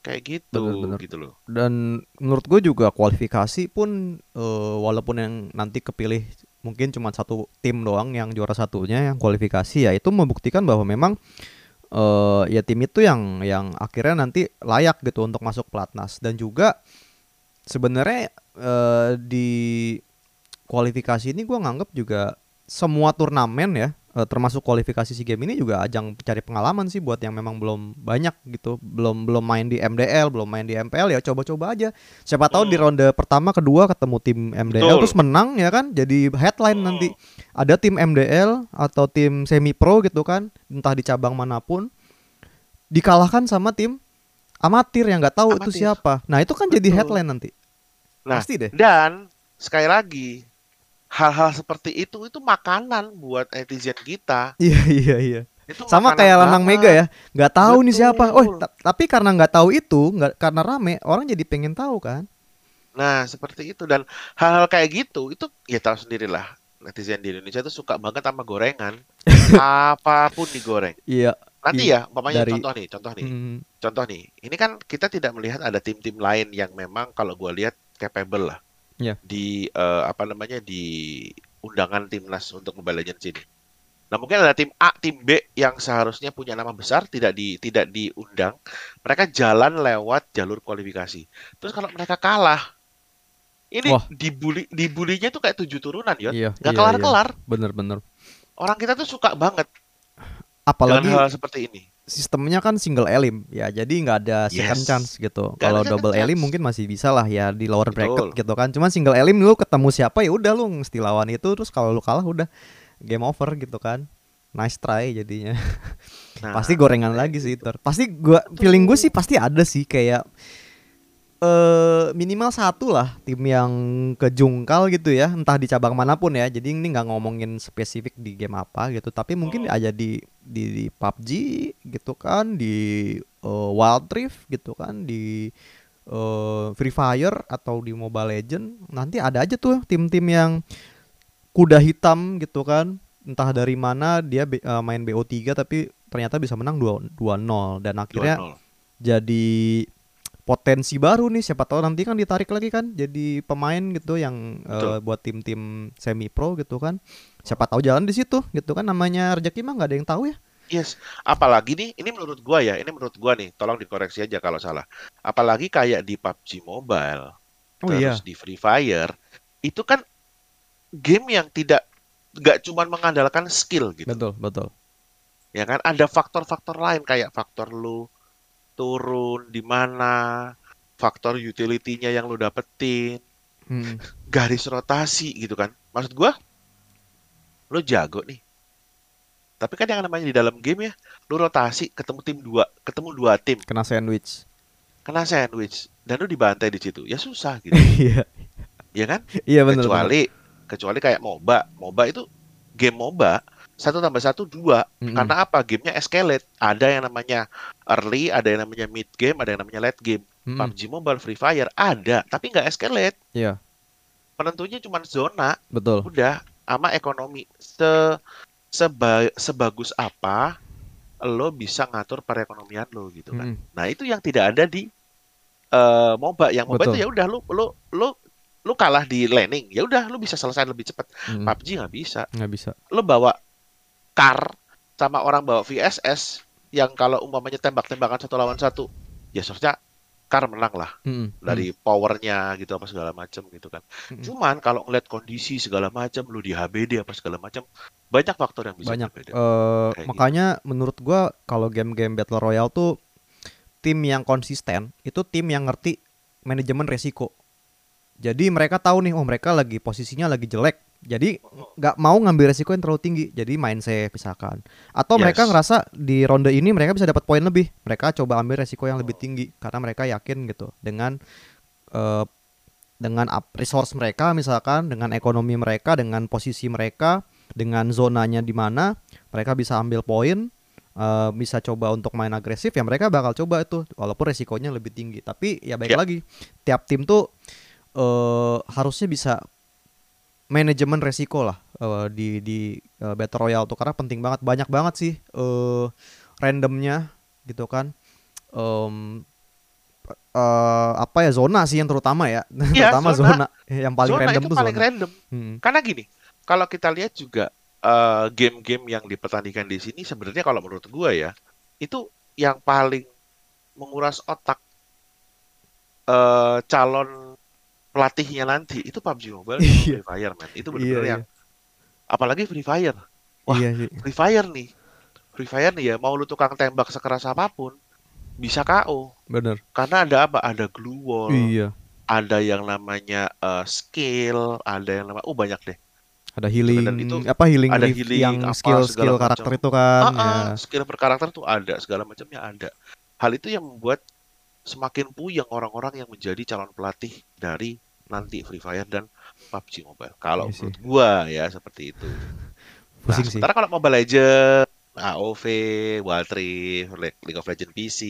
Kayak gitu Bener, bener. gitu loh. Dan menurut gue juga kualifikasi pun eh, walaupun yang nanti kepilih mungkin cuma satu tim doang yang juara satunya yang kualifikasi ya itu membuktikan bahwa memang eh ya tim itu yang yang akhirnya nanti layak gitu untuk masuk pelatnas dan juga sebenarnya eh, di kualifikasi ini gue nganggap juga semua turnamen ya eh, termasuk kualifikasi SEA Games ini juga ajang cari pengalaman sih buat yang memang belum banyak gitu belum belum main di MDL belum main di MPL ya coba-coba aja siapa tahu di Hmm. ronde pertama kedua ketemu tim MDL Betul. terus menang ya kan jadi headline Hmm. nanti ada tim MDL atau tim semi pro gitu kan entah di cabang mana pun dikalahkan sama tim amatir yang nggak tahu itu Amatir. siapa nah itu kan jadi Betul. headline nanti Nah, pasti deh Dan sekali lagi hal-hal seperti itu itu makanan buat netizen kita. iya iya iya Itu sama kayak Lanang. Mega ya nggak tahu nih siapa oh Betul. ta- tapi karena nggak tahu itu nggak karena rame orang jadi pengen tahu kan Nah, seperti itu dan hal-hal kayak gitu itu ya tahu sendirilah netizen di Indonesia itu suka banget sama gorengan. Apa pun digoreng. iya Nanti ya, umpamanya Dari- contoh nih, contoh nih. Hmm, Contoh nih. Ini kan kita tidak melihat ada tim-tim lain yang memang kalau gua lihat capable lah. Iya. Di eh, apa namanya di undangan timnas untuk Mobile Legends ini. Nah, mungkin ada tim A, tim B yang seharusnya punya nama besar tidak di tidak diundang. Mereka jalan lewat jalur kualifikasi. Terus kalau mereka kalah, ini Wah. dibully dibulinya tuh kayak tujuh turunan, ya. iya Nggak iya, kelar-kelar. iya. bener-bener Orang kita tuh suka banget apalagi hal seperti ini. Sistemnya kan single elim. Ya jadi nggak ada second Yes. chance gitu. Kalau double elim mungkin masih bisa lah ya di lower bracket Betul. gitu kan. Cuman single elim lu ketemu siapa ya udah lu mesti lawan itu. Terus kalau lu kalah udah game over gitu kan. Nice try jadinya. Nah, pasti gorengan lagi sih ter. Pasti gua feeling gue sih pasti ada sih kayak eh minimal satu lah tim yang kejungkal gitu ya entah di cabang mana pun ya jadi ini nggak ngomongin spesifik di game apa gitu tapi mungkin Oh. aja di di, di PUBG gitu kan di eh, Wild Rift gitu kan di eh, Free Fire atau di Mobile Legend nanti ada aja tuh tim-tim yang kuda hitam gitu kan entah dari mana dia be- eh, main BO3 tapi ternyata bisa menang 2 2-0 dan akhirnya 2-0. jadi potensi baru nih siapa tahu nanti kan ditarik lagi kan jadi pemain gitu yang Betul. buat tim-tim semi pro gitu kan siapa tahu jalan di situ gitu kan namanya rezeki mah nggak ada yang tahu ya Yes, apalagi nih, ini menurut gua ya, ini menurut gua nih, tolong dikoreksi aja kalau salah. Apalagi kayak di PUBG Mobile, oh iya terus di Free Fire, itu kan game yang tidak nggak cuma mengandalkan skill gitu, betul betul ya kan? Ada faktor-faktor lain kayak faktor lu turun di mana, faktor utility-nya yang lu dapetin, Hmm. garis rotasi gitu kan. Maksud gua, lu jago nih. Tapi kan yang namanya di dalam game ya, lu rotasi ketemu tim dua, ketemu dua tim, kena sandwich kena sandwich dan lu dibantai di situ. Ya susah gitu. iya ya kan? iya benar kecuali kecuali kayak MOBA. MOBA itu game MOBA satu tambah satu dua. Mm-mm. Karena apa? Gamenya escalate. Ada yang namanya early, ada yang namanya mid game, ada yang namanya late game. Mm-mm. PUBG Mobile, Free Fire ada, tapi nggak escalate. Iya, Penentunya cuma zona, betul. udah sama ekonomi. Se seba- sebagus apa lo bisa ngatur perekonomian lo gitu kan. Mm-mm. Nah, itu yang tidak ada di eh MOBA. Yang MOBA Betul. itu ya udah lu lu lu lu kalah di laning, ya udah lu bisa selesai lebih cepat. Mm-mm. PUBG nggak bisa. Nggak bisa. Lu bawa car sama orang bawa VSS yang kalau umpamanya tembak-tembakan satu lawan satu, ya seharusnya car menang lah Mm-mm. dari powernya gitu apa segala macam gitu kan. Mm-mm. Cuman kalau ngeliat kondisi segala macam, lu di HBD apa segala macam, banyak faktor yang bisa banyak berbeda. Kayak makanya menurut gua kalau game-game battle royale tuh tim yang konsisten itu tim yang ngerti manajemen resiko jadi mereka tahu nih oh mereka lagi posisinya lagi jelek jadi nggak mau ngambil resiko yang terlalu tinggi. Jadi main safe misalkan. Atau Yes. mereka ngerasa di ronde ini mereka bisa dapat poin lebih. Mereka coba ambil resiko yang lebih tinggi karena mereka yakin gitu dengan eh, dengan up- resource mereka misalkan dengan ekonomi mereka dengan posisi mereka dengan zonanya di mana mereka bisa ambil poin eh, bisa coba untuk main agresif ya mereka bakal coba itu walaupun resikonya lebih tinggi. Tapi ya baik Ya. lagi tiap tim tuh eh, harusnya bisa manajemen resiko lah eh, di di eh, battle royale tuh karena penting banget banyak banget sih eh randomnya gitu kan Em, eh, apa ya zona sih yang terutama ya Iya, terutama zona. zona. yang paling Zona random itu tuh paling zona random. Hmm. Karena gini, kalau kita lihat juga eh, game-game yang dipertandingkan di sini sebenarnya kalau menurut gua ya, itu yang paling menguras otak eh, calon pelatihnya nanti itu PUBG Mobile Iya. Free Fire man. Itu Iya, benar-benar iya. yang apalagi Free Fire. Wah, iya sih Free Fire nih. Free Fire nih ya, mau lu tukang tembak sekeras apa pun bisa KO. bener Karena ada apa? Ada glue wall, iya ada yang namanya eh, skill, ada yang namanya oh banyak deh. ada healing Dan itu apa healing, ada healing, yang apa, skill skill macam. karakter itu kan Ah, ah, ya skill per karakter tuh ada, segala macamnya ada. Hal itu yang membuat semakin puyeng orang-orang yang menjadi calon pelatih dari nanti Free Fire dan PUBG Mobile. Kalau Iya sih. menurut gua ya seperti itu. Nah, pusing sih sementara kalau Mobile Legends, AOV, Wild Rift, Le- League of Legends PC,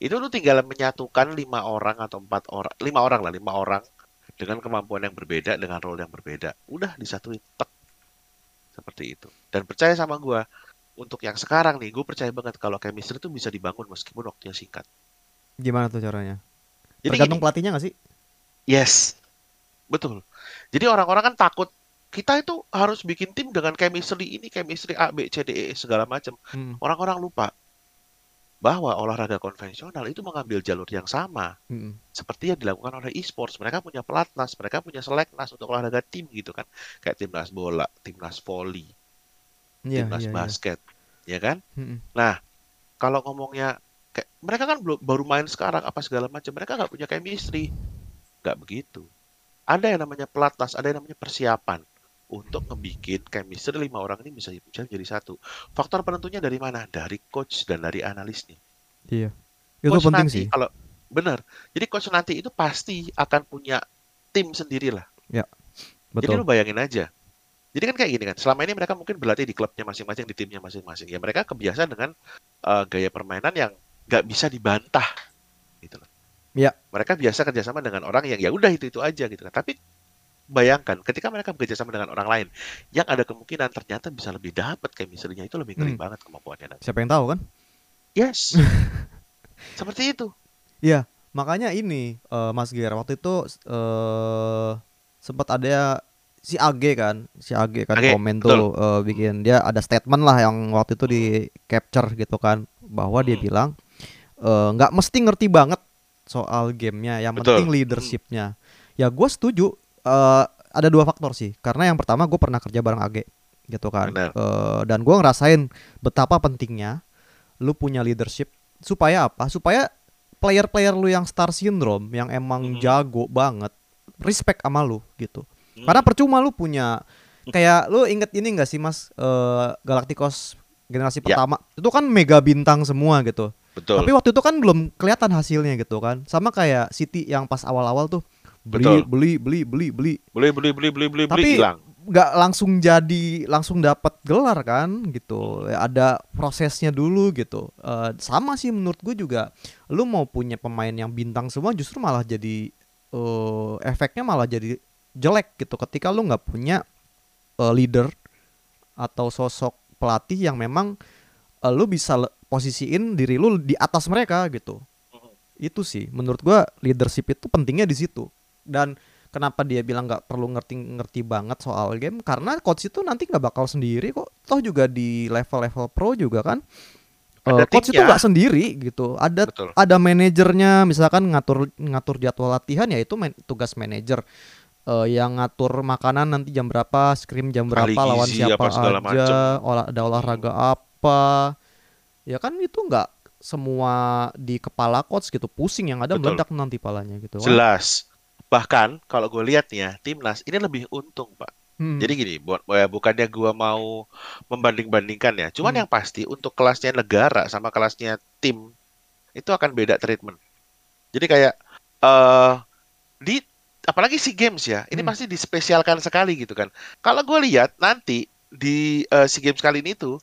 itu lu tinggal menyatukan lima orang atau empat orang, lima orang lah, lima orang dengan kemampuan yang berbeda, dengan role yang berbeda. Udah disatuin, tek. Seperti itu. Dan percaya sama gua, untuk yang sekarang nih, gue percaya banget kalau chemistry itu bisa dibangun meskipun waktunya singkat. Gimana tuh caranya Jadi tergantung gini, pelatihnya gak sih yes, betul. Jadi orang-orang kan takut kita itu harus bikin tim dengan chemistry ini, chemistry A, B, C, D, E segala macam. Hmm, Orang-orang lupa bahwa olahraga konvensional itu mengambil jalur yang sama hmm. seperti yang dilakukan oleh e-sports. Mereka punya pelatnas, mereka punya seleknas untuk olahraga tim gitu kan. Kayak timnas bola, timnas volley, Iya, timnas iya, iya. basket, ya kan? Hmm, Nah, kalau ngomongnya kayak mereka kan belum baru main sekarang apa segala macam, mereka nggak punya chemistry. Nggak begitu. Ada yang namanya pelatnas, ada yang namanya persiapan untuk ngebikin chemistry lima orang ini bisa bisa jadi satu. Faktor penentunya dari mana? Dari coach dan dari analisnya. iya itu Coach penting nanti sih kalau benar. Jadi coach nanti itu pasti akan punya tim sendiri lah. Jadi betul lu bayangin aja. Jadi kan kayak gini kan. Selama ini mereka mungkin berlatih di klubnya masing-masing, di timnya masing-masing. Ya mereka kebiasaan dengan eh, gaya permainan yang nggak bisa dibantah. Gitu loh. Iya. Mereka biasa kerjasama dengan orang yang ya udah itu itu aja gitu kan. Tapi bayangkan ketika mereka bekerjasama dengan orang lain yang ada kemungkinan ternyata bisa lebih dapat chemistry-nya itu lebih ngeri Hmm. banget kemampuannya nanti. siapa yang tahu kan Yes. Seperti itu. Iya, makanya ini eh, Mas Ger waktu itu eh sempat ada si AG kan, si AG kan AG, komen betul. tuh eh, bikin dia ada statement lah yang waktu itu di capture gitu kan bahwa dia Hmm. bilang eh, nggak mesti ngerti banget soal gamenya, yang Betul. penting leadershipnya. Ya gue setuju. eh, ada dua faktor sih, karena yang pertama gue pernah kerja bareng AG gitu kan, Benar. Eh, dan gue ngerasain betapa pentingnya lu punya leadership supaya apa? Supaya player-player lu yang star syndrome yang emang Mhm. jago banget respect sama lu gitu. Hmm. Karena percuma lu punya kayak lu inget ini gak sih Mas eh, Galacticos generasi Ya. pertama itu kan mega bintang semua gitu. Betul. Tapi waktu itu kan belum kelihatan hasilnya gitu kan. Sama kayak City yang pas awal-awal tuh beli Betul. beli beli beli beli Beli beli beli beli beli Tapi hilang. nggak langsung jadi langsung dapat gelar kan gitu Ya, ada prosesnya dulu gitu Eh, sama sih menurut gue juga lu mau punya pemain yang bintang semua justru malah jadi eh, efeknya malah jadi jelek gitu ketika lu nggak punya eh, leader atau sosok pelatih yang memang eh, lu bisa le- posisiin diri lu di atas mereka gitu. Itu sih menurut gua leadership itu pentingnya di situ. Dan kenapa dia bilang nggak perlu ngerti-ngerti banget soal game? Karena coach itu nanti nggak bakal sendiri kok. Toh juga di level-level pro juga kan. Ada Eh, coach itu nggak sendiri gitu. Ada Betul. ada manajernya misalkan ngatur ngatur jadwal latihan ya itu man- tugas manajer. Eh, yang ngatur makanan nanti jam berapa scrim jam berapa lawan gizi, siapa aja olah, ada olahraga apa ya kan itu nggak semua di kepala coach gitu pusing yang ada Betul. meledak nanti palanya gitu kan. Jelas. Bahkan kalau gue lihat nih ya, timnas ini lebih untung, Pak. Hmm. Jadi gini, buat ya bukannya gua mau membanding-bandingkan ya. Cuman Hmm. yang pasti untuk kelasnya negara sama kelasnya tim itu akan beda treatment. Jadi kayak eh di apalagi SEA Games ya, ini Hmm. pasti dispesialkan sekali gitu kan. Kalau gue lihat nanti di eh, SEA Games kali ini tuh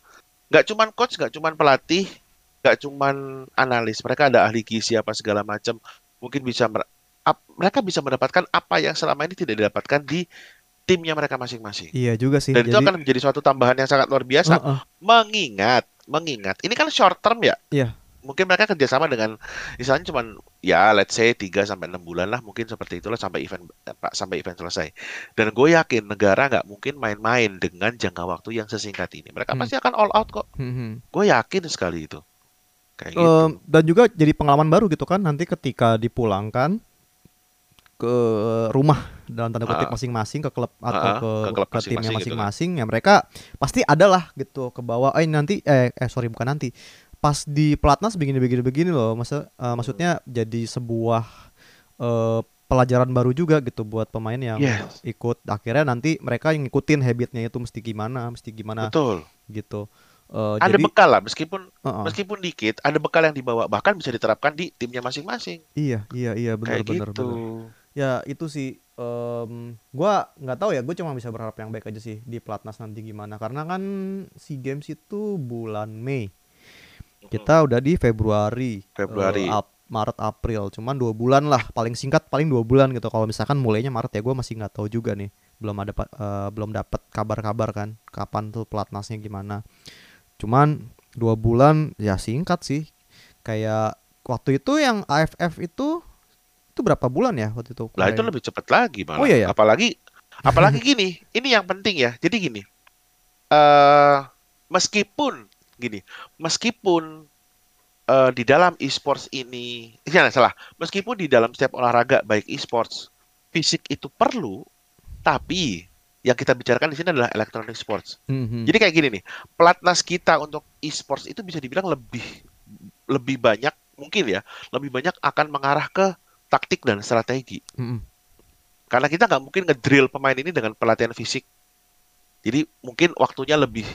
nggak cuman coach, nggak cuman pelatih, nggak cuman analis, mereka ada ahli gizi apa segala macam. Mungkin bisa mer- ap- mereka bisa mendapatkan apa yang selama ini tidak didapatkan di timnya mereka masing-masing. Iya juga sih. Dan itu Jadi akan menjadi suatu tambahan yang sangat luar biasa. Heeh. Mengingat, mengingat, ini kan short term ya. Iya. Mungkin mereka kerjasama dengan, misalnya cuman ya let's say 3 sampai 6 bulan lah, mungkin seperti itulah sampai event apa, sampai event selesai. Dan gue yakin negara nggak mungkin main-main dengan jangka waktu yang sesingkat ini. Mereka Hmm. pasti akan all out kok. Hmm. Gue yakin sekali itu. Kayak gitu. Em, dan juga jadi pengalaman baru gitu kan nanti ketika dipulangkan ke rumah dalam tanda kutip Ah. masing-masing ke klub atau Ah, ke, ke klub ke timnya masing-masing gitu ya mereka pasti ada lah gitu ke bawah eh nanti eh eh sorry bukan nanti pas di pelatnas begini begini begini loh masa eh, maksudnya jadi sebuah eh, pelajaran baru juga gitu buat pemain yang Yes. ikut akhirnya nanti mereka yang ngikutin habitnya itu mesti gimana mesti gimana Betul. gitu Eh, Ada jadi bekal lah, meskipun uh-uh. meskipun dikit, ada bekal yang dibawa. Bahkan bisa diterapkan di timnya masing-masing. iya iya iya benar Kayak benar gitu. benar. ya itu sih em, gua nggak tahu ya gue cuma bisa berharap yang baik aja sih di pelatnas nanti gimana karena kan si games itu bulan Mei kita udah di Februari Februari. Ap- Maret April cuman dua bulan lah paling singkat paling dua bulan gitu kalau misalkan mulainya Maret ya gue masih nggak tahu juga nih belum ada eh, belum dapat kabar-kabar kan kapan tuh pelatnasnya gimana cuman dua bulan ya singkat sih kayak waktu itu yang AFF itu itu berapa bulan ya waktu itu Lah itu lebih cepat lagi malah. Oh, iya ya? Apalagi apalagi gini, ini yang penting ya. Jadi gini. eh meskipun gini, meskipun eh, di dalam e-sports ini, jangan salah, meskipun di dalam setiap olahraga baik e-sports, fisik itu perlu, tapi yang kita bicarakan di sini adalah electronic sports. Mhm. Jadi kayak gini nih, pelatnas kita untuk e-sports itu bisa dibilang lebih lebih banyak mungkin ya, lebih banyak akan mengarah ke taktik dan strategi. Mhm. Karena kita nggak mungkin ngedrill pemain ini dengan pelatihan fisik. Jadi mungkin waktunya lebih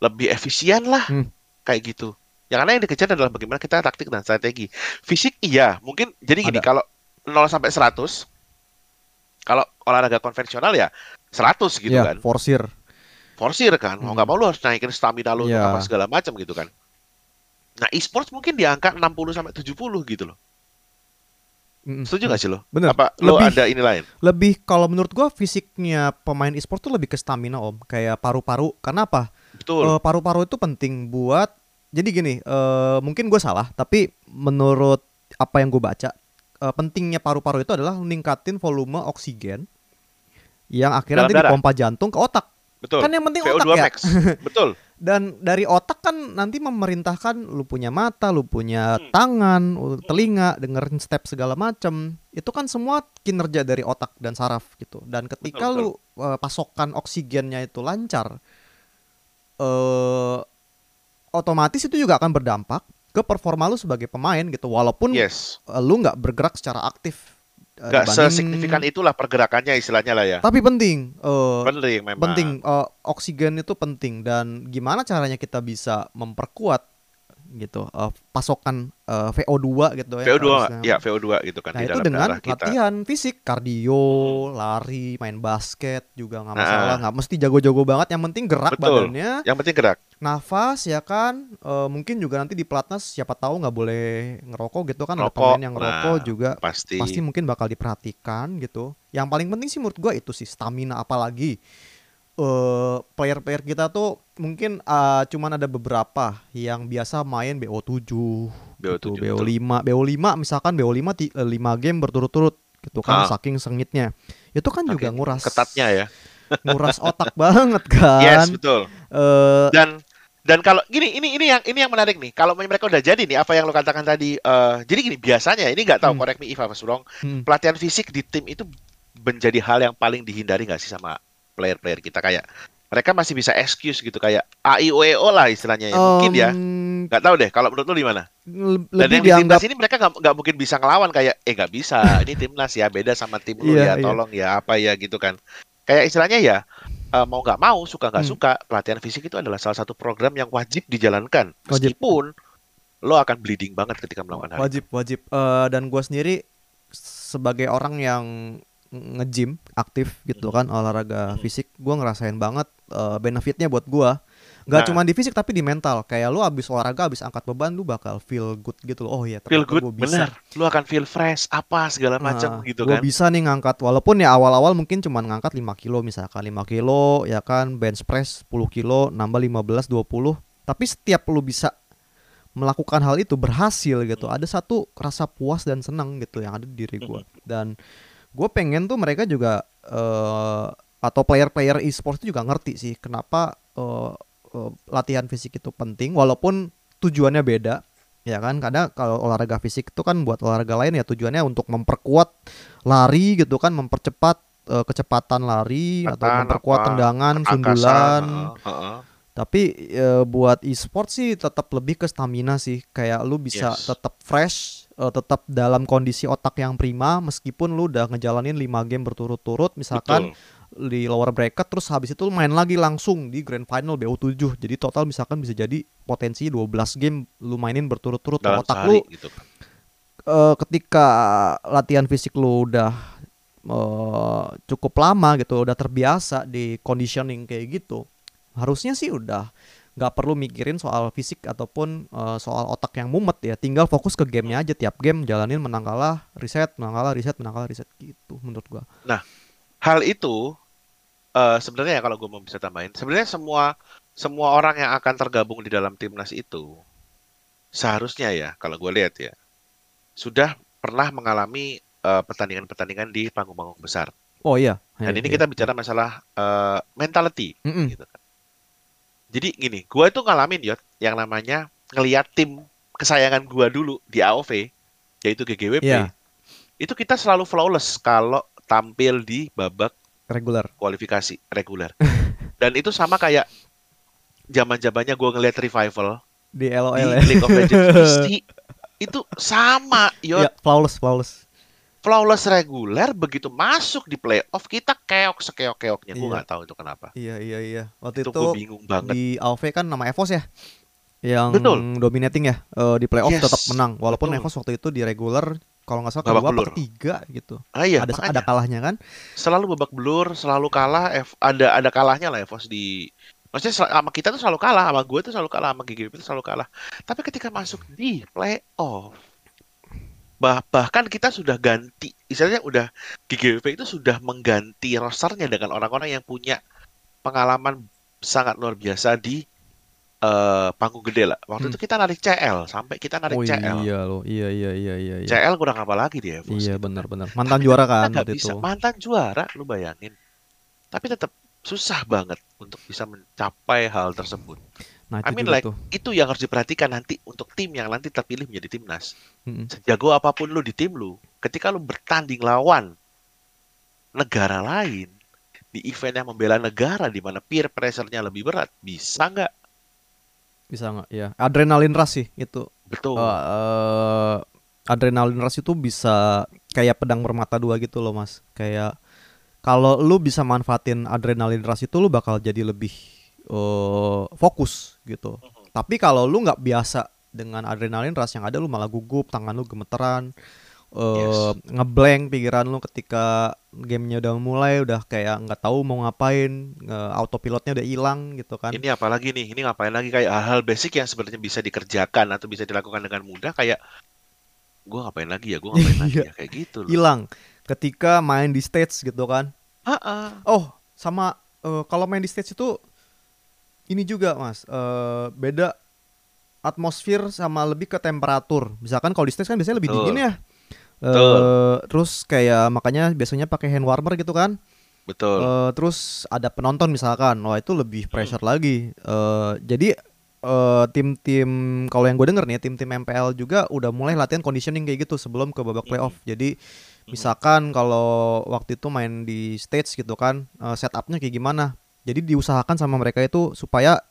lebih efisien lah, Hmm. kayak gitu. Ya karena yang dikejar adalah bagaimana kita taktik dan strategi. Fisik iya, mungkin jadi gini Ada. kalau 0 sampai 100 kalau olahraga konvensional ya 100 gitu ya kan. forsir Forsir kan. Mau Hmm. nggak mau lu harus naikin stamina lu Iya. apa segala macam gitu kan. Nah, e-sports mungkin di angka 60 sampai 70 gitu loh. Mhm. Setuju nggak sih lo? Bener. Apa lo Lebih- ada ini lain? lebih kalau menurut gua fisiknya pemain e-sport tuh lebih ke stamina om kayak paru-paru karena apa Betul. Eh, paru-paru itu penting buat jadi gini eh, mungkin gue salah tapi menurut apa yang gue baca eh, pentingnya paru-paru itu adalah meningkatin volume oksigen yang akhirnya Dalam nanti darah. dipompa jantung ke otak Betul. kan yang penting VO2 otak ya max. Betul. dan dari otak kan nanti memerintahkan lu punya mata, lu punya Hmm. tangan, telinga, dengerin step segala macam. Itu kan semua kinerja dari otak dan saraf gitu. Dan ketika Betul, lu eh, pasokan oksigennya itu lancar, eh otomatis itu juga akan berdampak ke performa lu sebagai pemain gitu. Walaupun Yes. eh, lu nggak bergerak secara aktif. eh, Nggak dibanding- sesignifikan itulah pergerakannya istilahnya lah ya. Tapi penting. eh, Penting memang. penting eh, oksigen itu penting dan gimana caranya kita bisa memperkuat gitu uh, pasokan uh, VO2 gitu ya VO2 harusnya. ya VO2 gitu kan Nah di itu dalam dengan darah kita. latihan fisik, kardio, Hmm. lari, main basket juga nggak Nah. masalah, nggak mesti jago-jago banget. Yang penting gerak Betul. badannya, Yang penting gerak. nafas ya kan. Eh, mungkin juga nanti di pelatnas siapa tahu nggak boleh ngerokok gitu kan. Ada pemain yang ngerokok Nah, juga Pasti. pasti mungkin bakal diperhatikan gitu. Yang paling penting sih menurut gua itu sih stamina apalagi eh player-player kita tuh mungkin eh, cuman ada beberapa yang biasa main BO7 BO7, gitu, betul. BO5, BO5 misalkan BO5 ti- eh, 5 game berturut-turut gitu kan Ah. saking sengitnya. Itu kan juga Saking nguras ketatnya ya. nguras otak banget kan. Yes, betul. Eh, Dan dan kalau gini ini ini yang ini yang menarik nih. Kalau mereka udah jadi nih apa yang lo katakan tadi eh jadi gini biasanya ini nggak tahu Hmm. correct me if I was wrong. hmm, Pelatihan fisik di tim itu menjadi hal yang paling dihindari nggak sih sama player-player kita kayak mereka masih bisa excuse gitu kayak AIOEO lah istilahnya ya. Mungkin ya. em, Nggak tahu deh kalau menurut lo gimana? Dan yang di timnas ini mereka nggak mungkin bisa ngelawan kayak eh nggak bisa ini timnas ya beda sama tim lu Iya, ya iya. tolong ya apa ya gitu kan kayak istilahnya ya eh, mau nggak mau suka nggak Hmm. suka pelatihan fisik itu adalah salah satu program yang wajib dijalankan Wajib. meskipun lo akan bleeding banget ketika melakukan hal itu. wajib wajib Eh, dan gua sendiri sebagai orang yang nge-gym aktif gitu kan olahraga Hmm. fisik gua ngerasain banget eh, benefitnya buat gua. Nggak Nah. cuma di fisik tapi di mental. Kayak lu abis olahraga abis angkat beban lu bakal feel good gitu loh. Oh ya feel good gua bisa. bener. Lo akan feel fresh apa segala macam Nah, gitu gua kan? bisa nih ngangkat. Walaupun ya awal-awal mungkin cuma ngangkat 5 kilo misalkan. 5 kilo ya kan bench press 10 kilo nambah 15 20 tapi setiap lu bisa melakukan hal itu berhasil gitu. Ada satu rasa puas dan senang gitu yang ada di diri gua. Dan gue pengen tuh mereka juga eh atau player-player e-sports itu juga ngerti sih kenapa eh, eh, latihan fisik itu penting walaupun tujuannya beda ya kan kadang kalau olahraga fisik itu kan buat olahraga lain ya tujuannya untuk memperkuat lari gitu kan mempercepat eh, kecepatan lari atau Kecepatan, memperkuat apa, tendangan sundulan heeh, heeh. tapi eh, buat e-sport sih tetap lebih ke stamina sih. Kayak lu bisa Yes. tetap fresh, eh, tetap dalam kondisi otak yang prima meskipun lu udah ngejalanin 5 game berturut-turut misalkan Betul. di lower bracket terus habis itu lu main lagi langsung di grand final BO7. Jadi total misalkan bisa jadi potensi 12 game lu mainin berturut-turut dalam otak lu sehari gitu kan. eh, ketika latihan fisik lu udah eh, cukup lama gitu, udah terbiasa di conditioning kayak gitu, harusnya sih udah nggak perlu mikirin soal fisik ataupun eh, soal otak yang mumet ya, tinggal fokus ke gamenya aja tiap game jalanin menang kalah, reset, menang kalah, reset, menang kalah, reset gitu menurut gua. hal itu eh, sebenarnya ya kalau gue mau bisa tambahin sebenarnya semua semua orang yang akan tergabung di dalam timnas itu seharusnya ya kalau gue lihat ya sudah pernah mengalami eh, pertandingan-pertandingan di panggung-panggung besar Oh iya. dan Iya, ini iya. kita bicara masalah eh, mentality Mm-mm. gitu kan jadi gini gue itu ngalamin Yot yang namanya ngelihat tim kesayangan gue dulu di AOV yaitu GGWP Iya. itu kita selalu flawless kalau tampil di babak regular. kualifikasi reguler. Dan itu sama kayak zaman-zamannya gue ngeliat revival Di di LOL ya. League of Legends itu sama, yo Iya, flawless, flawless. Flawless reguler begitu masuk di playoff kita keok sekeok-keoknya. Gue Iya. nggak tahu itu kenapa. Iya, iya, iya. Waktu Itu itu, gue bingung banget. di AOV kan nama EVOS ya yang Betul. dominating ya eh, di playoff Yes, tetap menang walaupun betul. EVOS waktu itu di regular kalau nggak salah Babak kedua belur. ketiga gitu Ah iya, ada makanya ada kalahnya kan selalu babak belur, selalu kalah. F, ada ada kalahnya lah Evos di Maksudnya sama kita tuh selalu kalah, sama gue tuh selalu kalah, sama GGWP tuh selalu kalah. Tapi ketika masuk di playoff, bah bahkan kita sudah ganti, istilahnya udah GGWP itu sudah mengganti rosternya dengan orang-orang yang punya pengalaman sangat luar biasa di eh, panggung gede lah. Waktu Hmm. itu kita narik CL, sampai kita narik oh CL. iya loh iya iya iya iya iya CL kurang apa lagi di Evos iya gitu. benar benar mantan juara Kita kan waktu bisa itu mantan juara lu bayangin tapi tetap susah banget untuk bisa mencapai hal tersebut nah I itu mean juga like tuh. itu yang harus diperhatikan nanti untuk tim yang nanti terpilih menjadi timnas. Mm-mm. sejago apa pun lu di tim lu ketika lu bertanding lawan negara lain di event yang membela negara di mana peer pressure-nya lebih berat bisa nggak? Bisa nggak? Ya adrenalin rush sih itu. Betul. Eh, eh, adrenalin rush itu bisa kayak pedang bermata dua gitu loh mas. Kayak kalau lu bisa manfaatin adrenalin rush itu lu bakal jadi lebih eh, fokus gitu tapi kalau lu nggak biasa dengan adrenalin rush yang ada lu malah gugup, tangan lu gemeteran, eh Yes. ngeblank pikiran lu ketika gamenya udah mulai udah kayak nggak tahu mau ngapain, nge- autopilotnya udah hilang gitu kan. Ini apalagi nih? Ini ngapain lagi kayak hal-hal basic yang sebenarnya bisa dikerjakan atau bisa dilakukan dengan mudah kayak gua ngapain lagi ya? Gua ngapain lagi Iya. ya? Kayak gitu loh. Hilang ketika main di stage gitu kan. Ha-ha. Oh, sama eh, kalau main di stage itu ini juga, Mas. eh, beda atmosfer sama lebih ke temperatur. Misalkan kalau di stage kan biasanya lebih Betul. dingin ya. Eh, Betul. terus kayak makanya biasanya pakai hand warmer gitu kan. Betul. Eh, terus ada penonton misalkan. Wah, itu lebih Hmm. pressure lagi. Eh, jadi eh, tim-tim kalau yang gue denger nih, tim-tim MPL juga udah mulai latihan conditioning kayak gitu sebelum ke babak playoff. Jadi misalkan kalau waktu itu main di stage gitu kan, eh, setupnya kayak gimana? Jadi diusahakan sama mereka itu supaya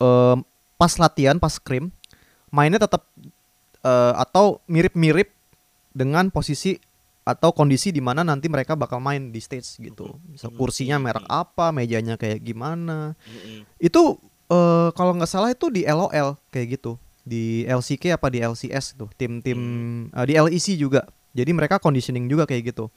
eh, pas latihan, pas scrim, mainnya tetap eh, atau mirip-mirip dengan posisi atau kondisi di mana nanti mereka bakal main di stage gitu. Misal kursinya merek apa, mejanya kayak gimana. Mm-mm. Itu eh, kalau nggak salah itu di LOL kayak gitu. Di LCK apa di LCS tuh, tim-tim eh, di LEC juga. Jadi mereka conditioning juga kayak gitu.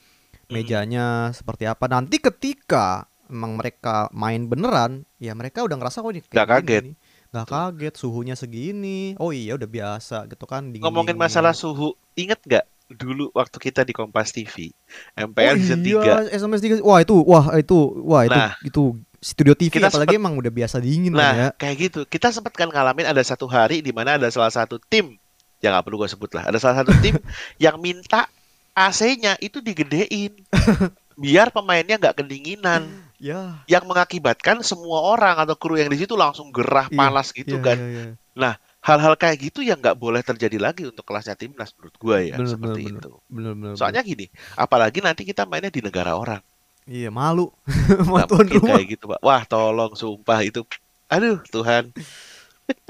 Mejanya seperti apa. Nanti ketika emang mereka main beneran, ya mereka udah ngerasa kok ini kayak gini kaget. nih. Nggak kaget, suhunya segini. Oh iya udah biasa gitu kan. Ngomongin dingin-dingin. masalah suhu, inget nggak dulu waktu kita di Kompas TV, MPL oh season iya, 3. SMS 3. Wah itu, wah itu, wah itu, Nah, itu studio TV kita apalagi sempet- emang udah biasa dingin kan ya. Nah, kayak gitu. Kita sempat kan ngalamin ada satu hari di mana ada salah satu tim, ya nggak perlu gue sebut lah, ada salah satu tim yang minta AC-nya itu digedein biar pemainnya nggak kedinginan, Ya. yang mengakibatkan semua orang atau kru yang di situ langsung gerah Iya, panas gitu iya, kan. iya, iya. Hal-hal kayak gitu yang nggak boleh terjadi lagi untuk kelasnya timnas menurut gue ya Bener, seperti bener, itu. Bener, bener, Soalnya gini, apalagi nanti kita mainnya di negara orang, iya malu mau tuan rumah kayak gitu, Pak. Wah, tolong, sumpah itu, aduh Tuhan.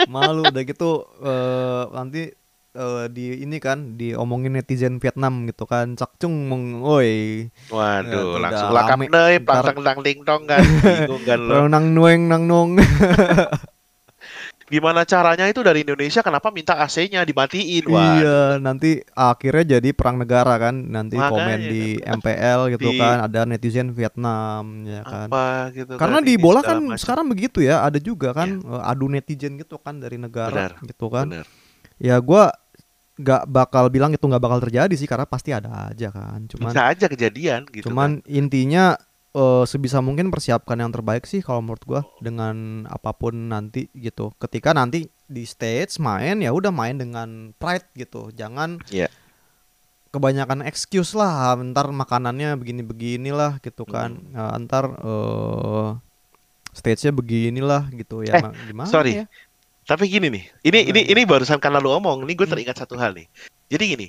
malu udah gitu eh, nanti eh, di ini kan diomongin netizen Vietnam gitu kan cakcung meng oi Waduh, tuh langsung lakap plantang dang ding dong kan, bingung kan lo. nang nueng nang nong Gimana caranya itu dari Indonesia kenapa minta AC-nya dimatiin? Wah, iya nanti akhirnya jadi perang negara kan nanti komen Makanya. di MPL gitu Di- kan ada netizen Vietnam ya kan apa gitu Karena kan, di bola kan macam. sekarang begitu ya, ada juga kan eh, adu netizen gitu kan dari negara Benar, gitu kan. Bener. Ya gua nggak bakal bilang itu nggak bakal terjadi sih karena pasti ada aja kan. Cuman Bisa aja kejadian gitu cuman intinya eh, sebisa mungkin persiapkan yang terbaik sih kalau menurut gua dengan apa pun nanti gitu. Ketika nanti di stage main ya udah main dengan pride gitu. Jangan Iya. kebanyakan excuse lah, ntar makanannya begini-beginilah gitu kan. Hmm. Eh, ntar eh stage-nya beginilah gitu ya. Eh, ma- gimana sorry. ya? Tapi gini nih, ini ini ini barusan karena lu ngomong, ini gue Hmm. teringat satu hal nih. Jadi gini,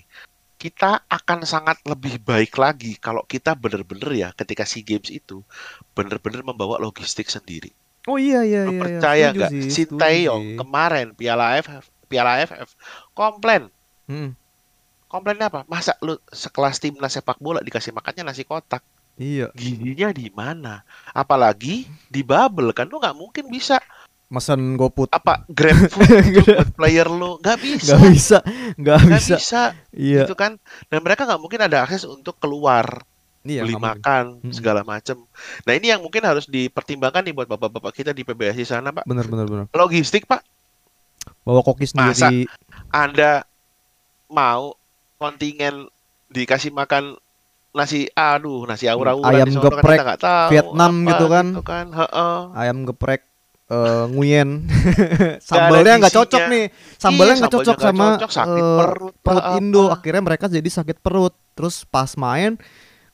kita akan sangat lebih baik lagi kalau kita bener-bener ya ketika SEA Games itu bener-bener membawa logistik sendiri. Oh iya iya Lu iya. iya. percaya nggak? sih, Si Taeyong kemarin Piala AFF, Piala AFF komplain. Hmm, Komplainnya apa? Masa lu sekelas timnas sepak bola dikasih makannya nasi kotak? iya. Giginya di mana? Apalagi di bubble kan lu nggak mungkin bisa Mesen GoFood apa grab food gitu buat player lu nggak bisa nggak bisa, nggak bisa. bisa Iya. gitu kan dan mereka nggak mungkin ada akses untuk keluar Iya, beli mungkin. makan Mm-mm. segala macem nah ini yang mungkin harus dipertimbangkan nih buat bapak-bapak kita di PBSI sana pak Bener bener bener. logistik pak Bawa koki Masa? sendiri. anda mau kontingen dikasih makan nasi aduh nasi aura-aura Ayam kan geprek kita tahu Vietnam apa gitu kan. gitu kan Heeh. Ayam geprek eh nguyen. Sambalnya nggak cocok nih. Sambalnya nggak cocok sama cocok, sakit eh, perut, perut apa. Indo. Akhirnya mereka jadi sakit perut. Terus pas main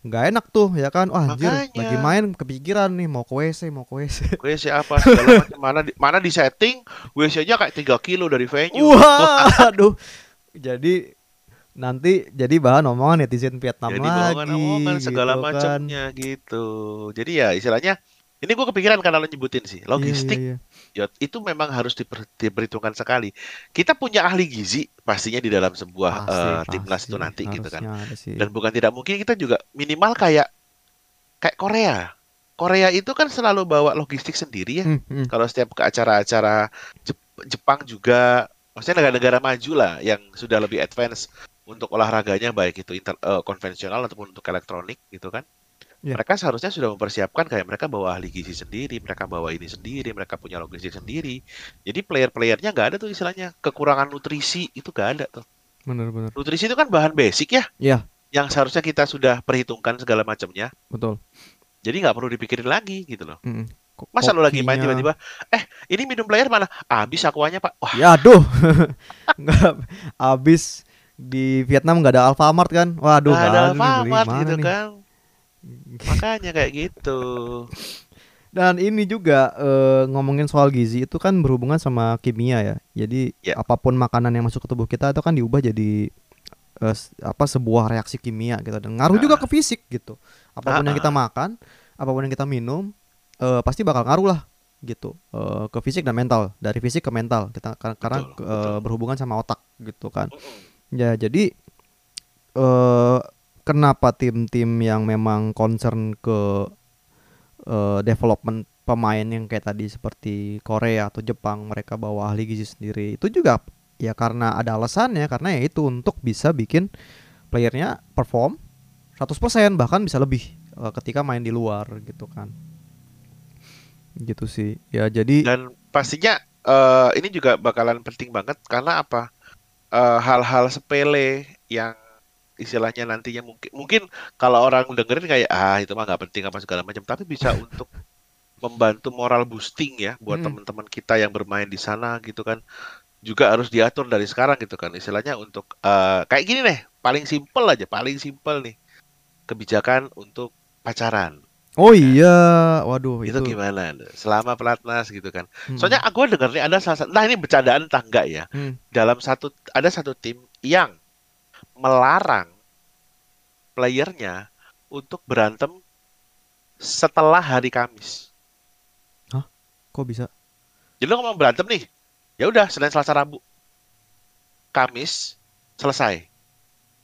nggak enak tuh ya kan. Wah anjir, Makanya. lagi main kepikiran nih mau ke WC, mau ke WC. WC apa segala macam mana di, mana di setting WC-nya kayak 3 kilo dari venue. Wah, aduh. Jadi nanti jadi bahan omongan netizen Vietnam Jadi lagi omongan-omongan segala gitu kan. macamnya gitu. Jadi ya istilahnya ini gue kepikiran karena lo nyebutin sih. Logistik Iya, iya, iya. Yot, itu memang harus diper- diperhitungkan sekali. Kita punya ahli gizi pastinya di dalam sebuah Pasti, eh, timnas itu nanti gitu kan. Dan bukan tidak mungkin kita juga minimal kayak kayak Korea. Korea itu kan selalu bawa logistik sendiri ya. Hmm, hmm. Kalau setiap ke acara-acara Jep- Jepang juga maksudnya negara-negara maju lah yang sudah lebih advance untuk olahraganya baik itu inter, uh, konvensional ataupun untuk elektronik gitu kan. Iya. Mereka seharusnya sudah mempersiapkan kayak mereka bawa ahli gizi sendiri, mereka bawa ini sendiri, mereka punya logistik sendiri. Jadi player-playernya nggak ada tuh istilahnya kekurangan nutrisi itu nggak ada tuh. Bener-bener. Nutrisi itu kan bahan basic ya, Iya, yang seharusnya kita sudah perhitungkan segala macamnya. betul. Jadi nggak perlu dipikirin lagi gitu loh. Mm-mm. Ko- Masa lu lagi main tiba-tiba, eh ini minum player mana? Habis aquanya pak. Wah Ya aduh. Habis di Vietnam nggak ada Alfamart kan? Waduh, nggak ada Alfamart gitu nih? kan. Makanya kayak gitu. Dan ini juga eh, ngomongin soal gizi itu kan berhubungan sama kimia ya. Jadi Ya. apa pun makanan yang masuk ke tubuh kita itu kan diubah jadi s- apa sebuah reaksi kimia gitu dan ngaruh juga ke fisik gitu. Apa pun yang Ah, kita makan, apa pun yang kita minum eh, pasti bakal ngaruh lah gitu eh, ke fisik dan mental. Dari fisik ke mental kita kar- karena Betul, eh, betul. berhubungan sama otak gitu kan. Ya, jadi eh kenapa tim-tim yang memang concern ke eh, development pemain yang kayak tadi seperti Korea atau Jepang mereka bawa ahli gizi sendiri itu juga ya karena ada alasannya karena ya itu untuk bisa bikin playernya perform 100% bahkan bisa lebih eh, ketika main di luar gitu kan gitu sih ya jadi Dan pastinya eh, ini juga bakalan penting banget karena apa? Hal-hal sepele yang istilahnya nantinya mungkin mungkin kalau orang dengerin kayak ah itu mah nggak penting apa segala macam. Tapi bisa untuk membantu moral boosting ya buat Mm. teman-teman kita yang bermain di sana gitu kan. Juga harus diatur dari sekarang gitu kan. Istilahnya untuk eh, kayak gini nih paling simpel aja paling simpel nih. Kebijakan untuk pacaran. Oh iya waduh itu, itu, gimana? Selama pelatnas gitu kan. Mm-mm. soalnya aku denger nih ada salah satu nah ini bercandaan entah enggak ya. Hmm. dalam satu ada satu tim yang melarang playernya untuk berantem setelah hari Kamis. Kok bisa? Jadi lo ngomong berantem nih ya udah Senin Selasa Rabu. Kamis selesai.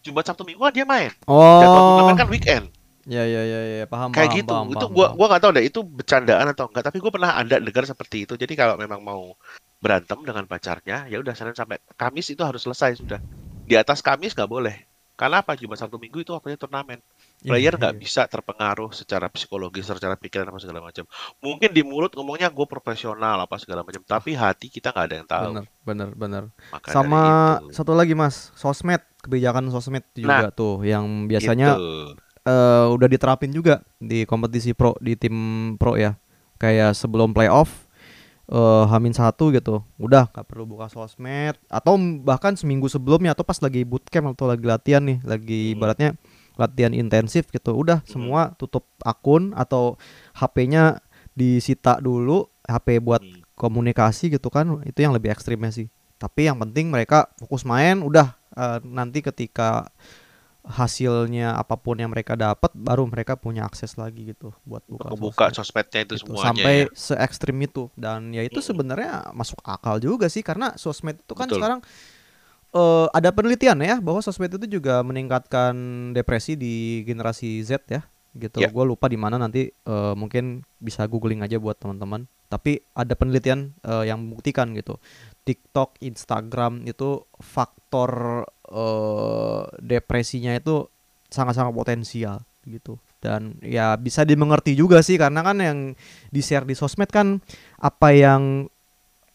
Jumat Sabtu Minggu kan dia main. Jadwal oh turnamen kan weekend. Ya ya ya ya paham kayak paham, gitu. paham, itu paham, gua gua nggak tahu deh itu bercandaan atau enggak tapi gua pernah ada dengar seperti itu. Jadi kalau memang mau berantem dengan pacarnya ya udah Senin sampai Kamis itu harus selesai sudah di atas Kamis nggak boleh. Karena apa? Jumat Sabtu Minggu itu waktunya turnamen. Iya, player nggak iya. bisa terpengaruh secara psikologis secara pikiran apa segala macam. Mungkin di mulut ngomongnya gue profesional apa segala macam. Tapi hati kita nggak ada yang tahu. Bener bener bener maka sama dari itu satu lagi mas. Sosmed. Kebijakan sosmed juga tuh yang biasanya Gitu. eh, udah diterapin juga di kompetisi pro di tim pro ya. Kayak sebelum playoff eh Hamin satu gitu udah gak perlu buka sosmed atau bahkan seminggu sebelumnya atau pas lagi bootcamp atau lagi latihan nih lagi Hmm. ibaratnya latihan intensif gitu udah Hmm. semua tutup akun atau HP-nya disita dulu HP buat Hmm. komunikasi gitu kan itu yang lebih ekstrimnya sih tapi yang penting mereka fokus main udah eh, nanti ketika hasilnya apa pun yang mereka dapat baru mereka punya akses lagi gitu buat buka sosmed sosmednya itu gitu. semuanya sampai ya. se ekstrim itu dan ya itu Mm-mm. sebenarnya masuk akal juga sih karena sosmed itu kan Betul. sekarang eh, ada penelitian ya bahwa sosmed itu juga meningkatkan depresi di generasi Z ya gitu Ya. gue lupa di mana nanti eh, mungkin bisa googling aja buat teman-teman tapi ada penelitian eh, yang membuktikan gitu TikTok Instagram itu faktor eh, depresinya itu sangat-sangat potensial gitu. Dan ya bisa dimengerti juga sih karena kan yang di share di sosmed kan apa yang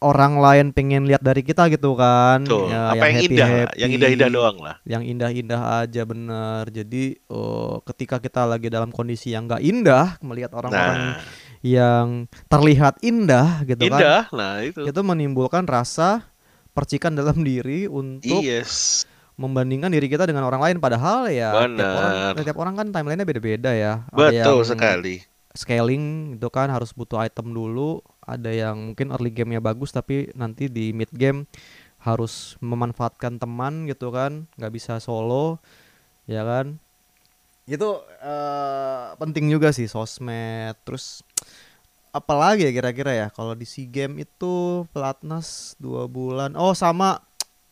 orang lain pengen lihat dari kita gitu kan. Betul. Ya, apa yang, indah? Lah, yang indah-indah happy, doang lah. Yang indah-indah aja bener. Jadi eh, ketika kita lagi dalam kondisi yang nggak indah melihat orang-orang nah. yang terlihat indah gitu kan. Indah? Nah itu. Itu menimbulkan rasa percikan dalam diri untuk yes membandingkan diri kita dengan orang lain padahal ya tiap orang tiap orang kan timelinenya beda-beda ya. Ada betul yang sekali. scaling itu kan harus butuh item dulu. Ada yang mungkin early gamenya bagus tapi nanti di mid game harus memanfaatkan teman gitu kan nggak bisa solo ya kan? Itu eh, penting juga sih sosmed. Terus apalagi ya kira-kira ya kalau di SEA Game itu pelatnas dua bulan. Oh sama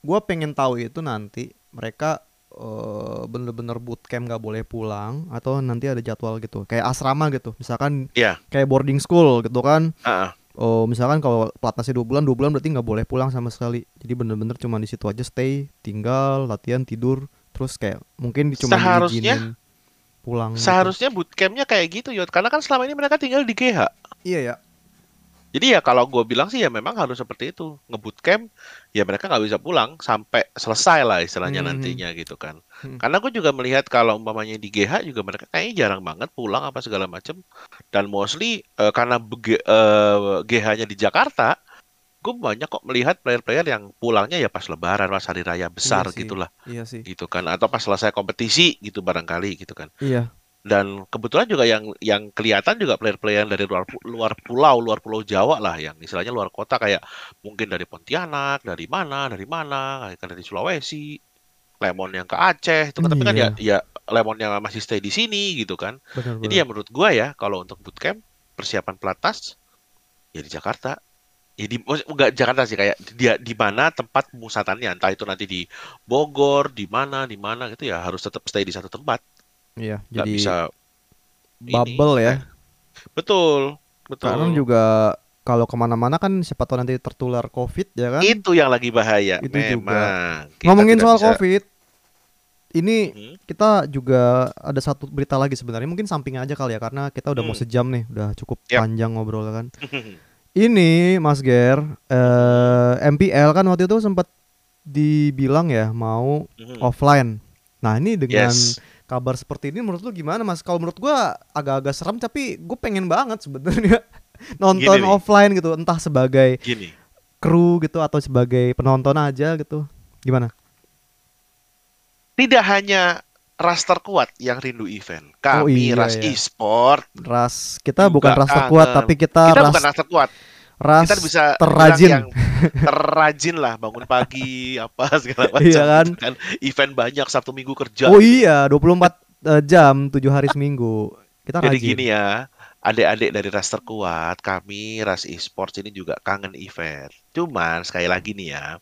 gue pengen tahu itu nanti mereka eh, bener-bener bootcamp nggak boleh pulang atau nanti ada jadwal gitu kayak asrama gitu misalkan Iya. kayak boarding school gitu kan Ah, ah. oh misalkan kalau pelatnasnya dua bulan dua bulan berarti nggak boleh pulang sama sekali jadi bener-bener cuma di situ aja stay tinggal latihan tidur terus kayak mungkin cuma Seharusnya- pulang gitu. Seharusnya bootcampnya kayak gitu Yot, karena kan selama ini mereka tinggal di GH. iya ya Jadi ya kalau gue bilang sih ya memang harus seperti itu. Nge-bootcamp ya mereka nggak bisa pulang sampai selesai lah istilahnya Hmm. nantinya gitu kan. Hmm. Karena gue juga melihat kalau umpamanya di GH juga mereka kayaknya jarang banget pulang apa segala macem. Dan mostly eh, karena bege- eh, GH-nya di Jakarta, gue banyak kok melihat player-player yang pulangnya ya pas lebaran, pas hari raya besar Iya sih. gitulah iya sih gitu kan. Atau pas selesai kompetisi gitu barangkali gitu kan. iya Dan kebetulan juga yang yang kelihatan juga player-player dari luar luar pulau, luar pulau Jawa lah yang istilahnya luar kota kayak mungkin dari Pontianak, dari mana, dari mana, kayak dari Sulawesi, Lemon yang ke Aceh itu kan tapi kan ya Iya. ya Lemon yang masih stay di sini gitu kan. benar Jadi ya menurut gua ya kalau untuk bootcamp persiapan pelatnas ya di Jakarta. Ya di enggak Jakarta sih kayak dia di mana tempat pemusatannya entah itu nanti di Bogor, di mana, di mana gitu ya harus tetap stay di satu tempat. Iya Nggak jadi bisa ini, bubble ya Betul, betul. karena juga kalau ke mana-mana kan siapa tahu nanti tertular covid ya kan itu yang lagi bahaya. Itu juga. Memang. Kita ngomongin soal bisa- covid ini Hmm. kita juga ada satu berita lagi sebenarnya mungkin samping aja kali ya karena kita udah mau Hmm. sejam nih udah cukup Yap. panjang ngobrol kan ini Mas Ger eh, MPL kan waktu itu sempat dibilang ya mau Mhm. offline nah ini dengan Yes. Kabar seperti ini menurut lu gimana Mas kalau menurut gua agak-agak serem tapi gue pengen banget sebenarnya nonton Gini nih. offline gitu entah sebagai Gini, kru gitu atau sebagai penonton aja gitu gimana tidak hanya ras terkuat yang rindu event. Oh, Kami iya, ras iya. e-sport, ras kita bukan ras terkuat tapi kita, kita ras bukan ras terkuat. Ras Kita bisa terrajin. yang terrajin lah bangun pagi apa segala macam. Iya kan? gitu Event banyak Sabtu Minggu kerja. oh iya 24 eh, jam 7 hari seminggu kita Jadi rajin gini ya, adik-adik dari ras terkuat, kami ras e-sports ini juga kangen event. Cuman sekali lagi nih ya,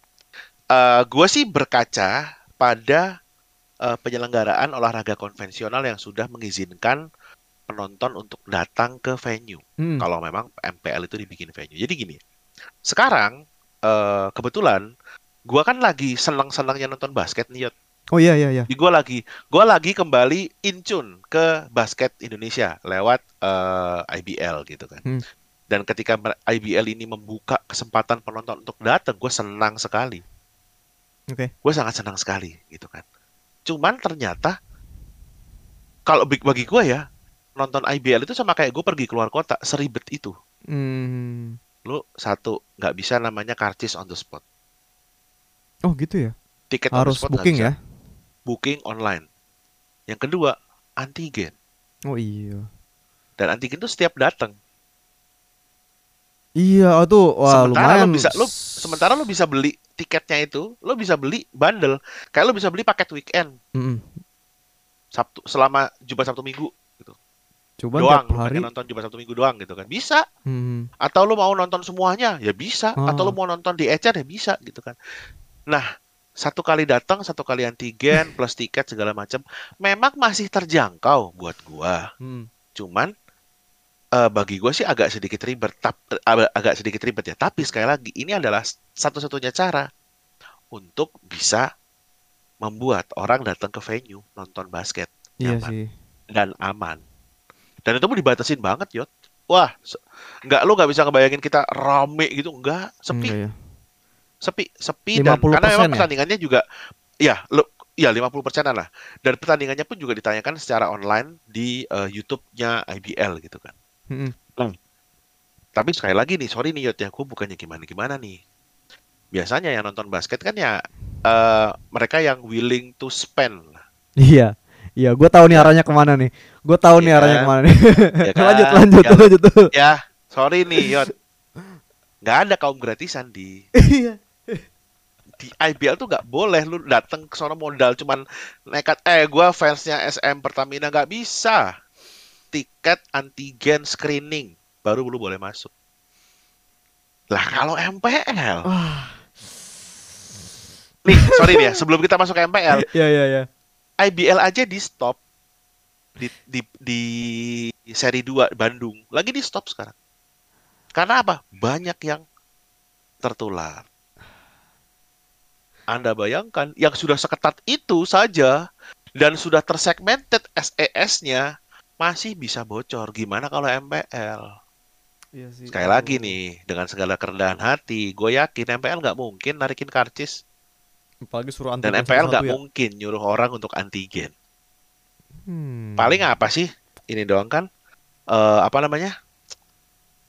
eh gue sih berkaca pada eh, penyelenggaraan olahraga konvensional yang sudah mengizinkan penonton untuk datang ke venue. Hmm, Kalau memang MPL itu dibikin venue. Jadi gini, sekarang eh, kebetulan gue kan lagi senang-senangnya nonton basket nih, Yot. oh iya iya iya Jadi gue lagi gue lagi kembali incun ke basket Indonesia lewat eh, IBL gitu kan. Hmm. Dan ketika IBL ini membuka kesempatan penonton untuk datang, gue senang sekali. oke Gue sangat senang sekali gitu kan. Cuman ternyata kalau big- bagi gue ya nonton IBL itu sama kayak gue pergi keluar kota seribet itu. Hmm, Lu satu nggak bisa namanya karcis on the spot. oh gitu ya Tiket on the harus spot booking ya Booking online. Yang kedua antigen. oh iya Dan antigen itu setiap datang. iya oh tuh wah sementara lumayan lo bisa lo sementara lo bisa beli tiketnya itu lo bisa beli bundle kayak lo bisa beli paket weekend Mm-mm. Sabtu selama Jumat Sabtu Minggu coba doang tiap lo hari nonton Jumat Sabtu Minggu doang gitu kan. Bisa. Hmm, atau lo mau nonton semuanya ya bisa. Ah. atau lo mau nonton di ecer ya bisa gitu kan. Nah satu kali datang satu kali antigen plus tiket segala macam memang masih terjangkau buat gua. Hmm. cuman eh, bagi gue sih agak sedikit ribet tap, eh, agak sedikit ribet ya. Tapi sekali lagi ini adalah satu-satunya cara untuk bisa membuat orang datang ke venue nonton basket iya Nyaman. sih. dan aman dan itu pun dibatasin banget yot wah nggak lu nggak bisa ngebayangin kita rame gitu enggak sepi Enggak ya. sepi sepi dan 50% karena memang ya? pertandingannya juga ya lu ya 50 persenan lah dan pertandingannya pun juga ditanyakan secara online di eh, YouTube-nya IBL gitu kan Mm-mm. Tapi sekali lagi nih, sorry nih Yot ya, aku bukannya gimana-gimana nih. Biasanya yang nonton basket kan ya eh, mereka yang willing to spend. Iya, iya, gue tahu nih arahnya ke mana nih. Gue tahu nih Iya arahnya kan? ke mana nih. Ya kan? lanjut, lanjut, Ya, lanjut. ya, sorry nih Yot. Nggak ada kaum gratisan di Iya. di IBL tuh nggak boleh lu datang ke sono modal cuman nekat eh gua fansnya SM Pertamina nggak bisa. Tiket antigen screening baru lu boleh masuk. Lah kalau MPL, Wah, nih sorry nih ya, sebelum kita masuk ke MPL, iya, iya, iya. IBL aja di stop di di di seri 2 Bandung. Lagi di stop sekarang. Karena apa? Banyak yang tertular. Anda bayangkan yang sudah seketat itu saja dan sudah tersegmented SES-nya masih bisa bocor. Gimana kalau MPL? Iya sih. Sekali lagi nih, dengan segala kerendahan hati, gue yakin MPL nggak mungkin narikin karcis. Apalagi suruh Dan antigen MPL nggak ya. mungkin nyuruh orang untuk antigen. Hmm. Paling apa sih? Ini doang kan? Eh, apa namanya?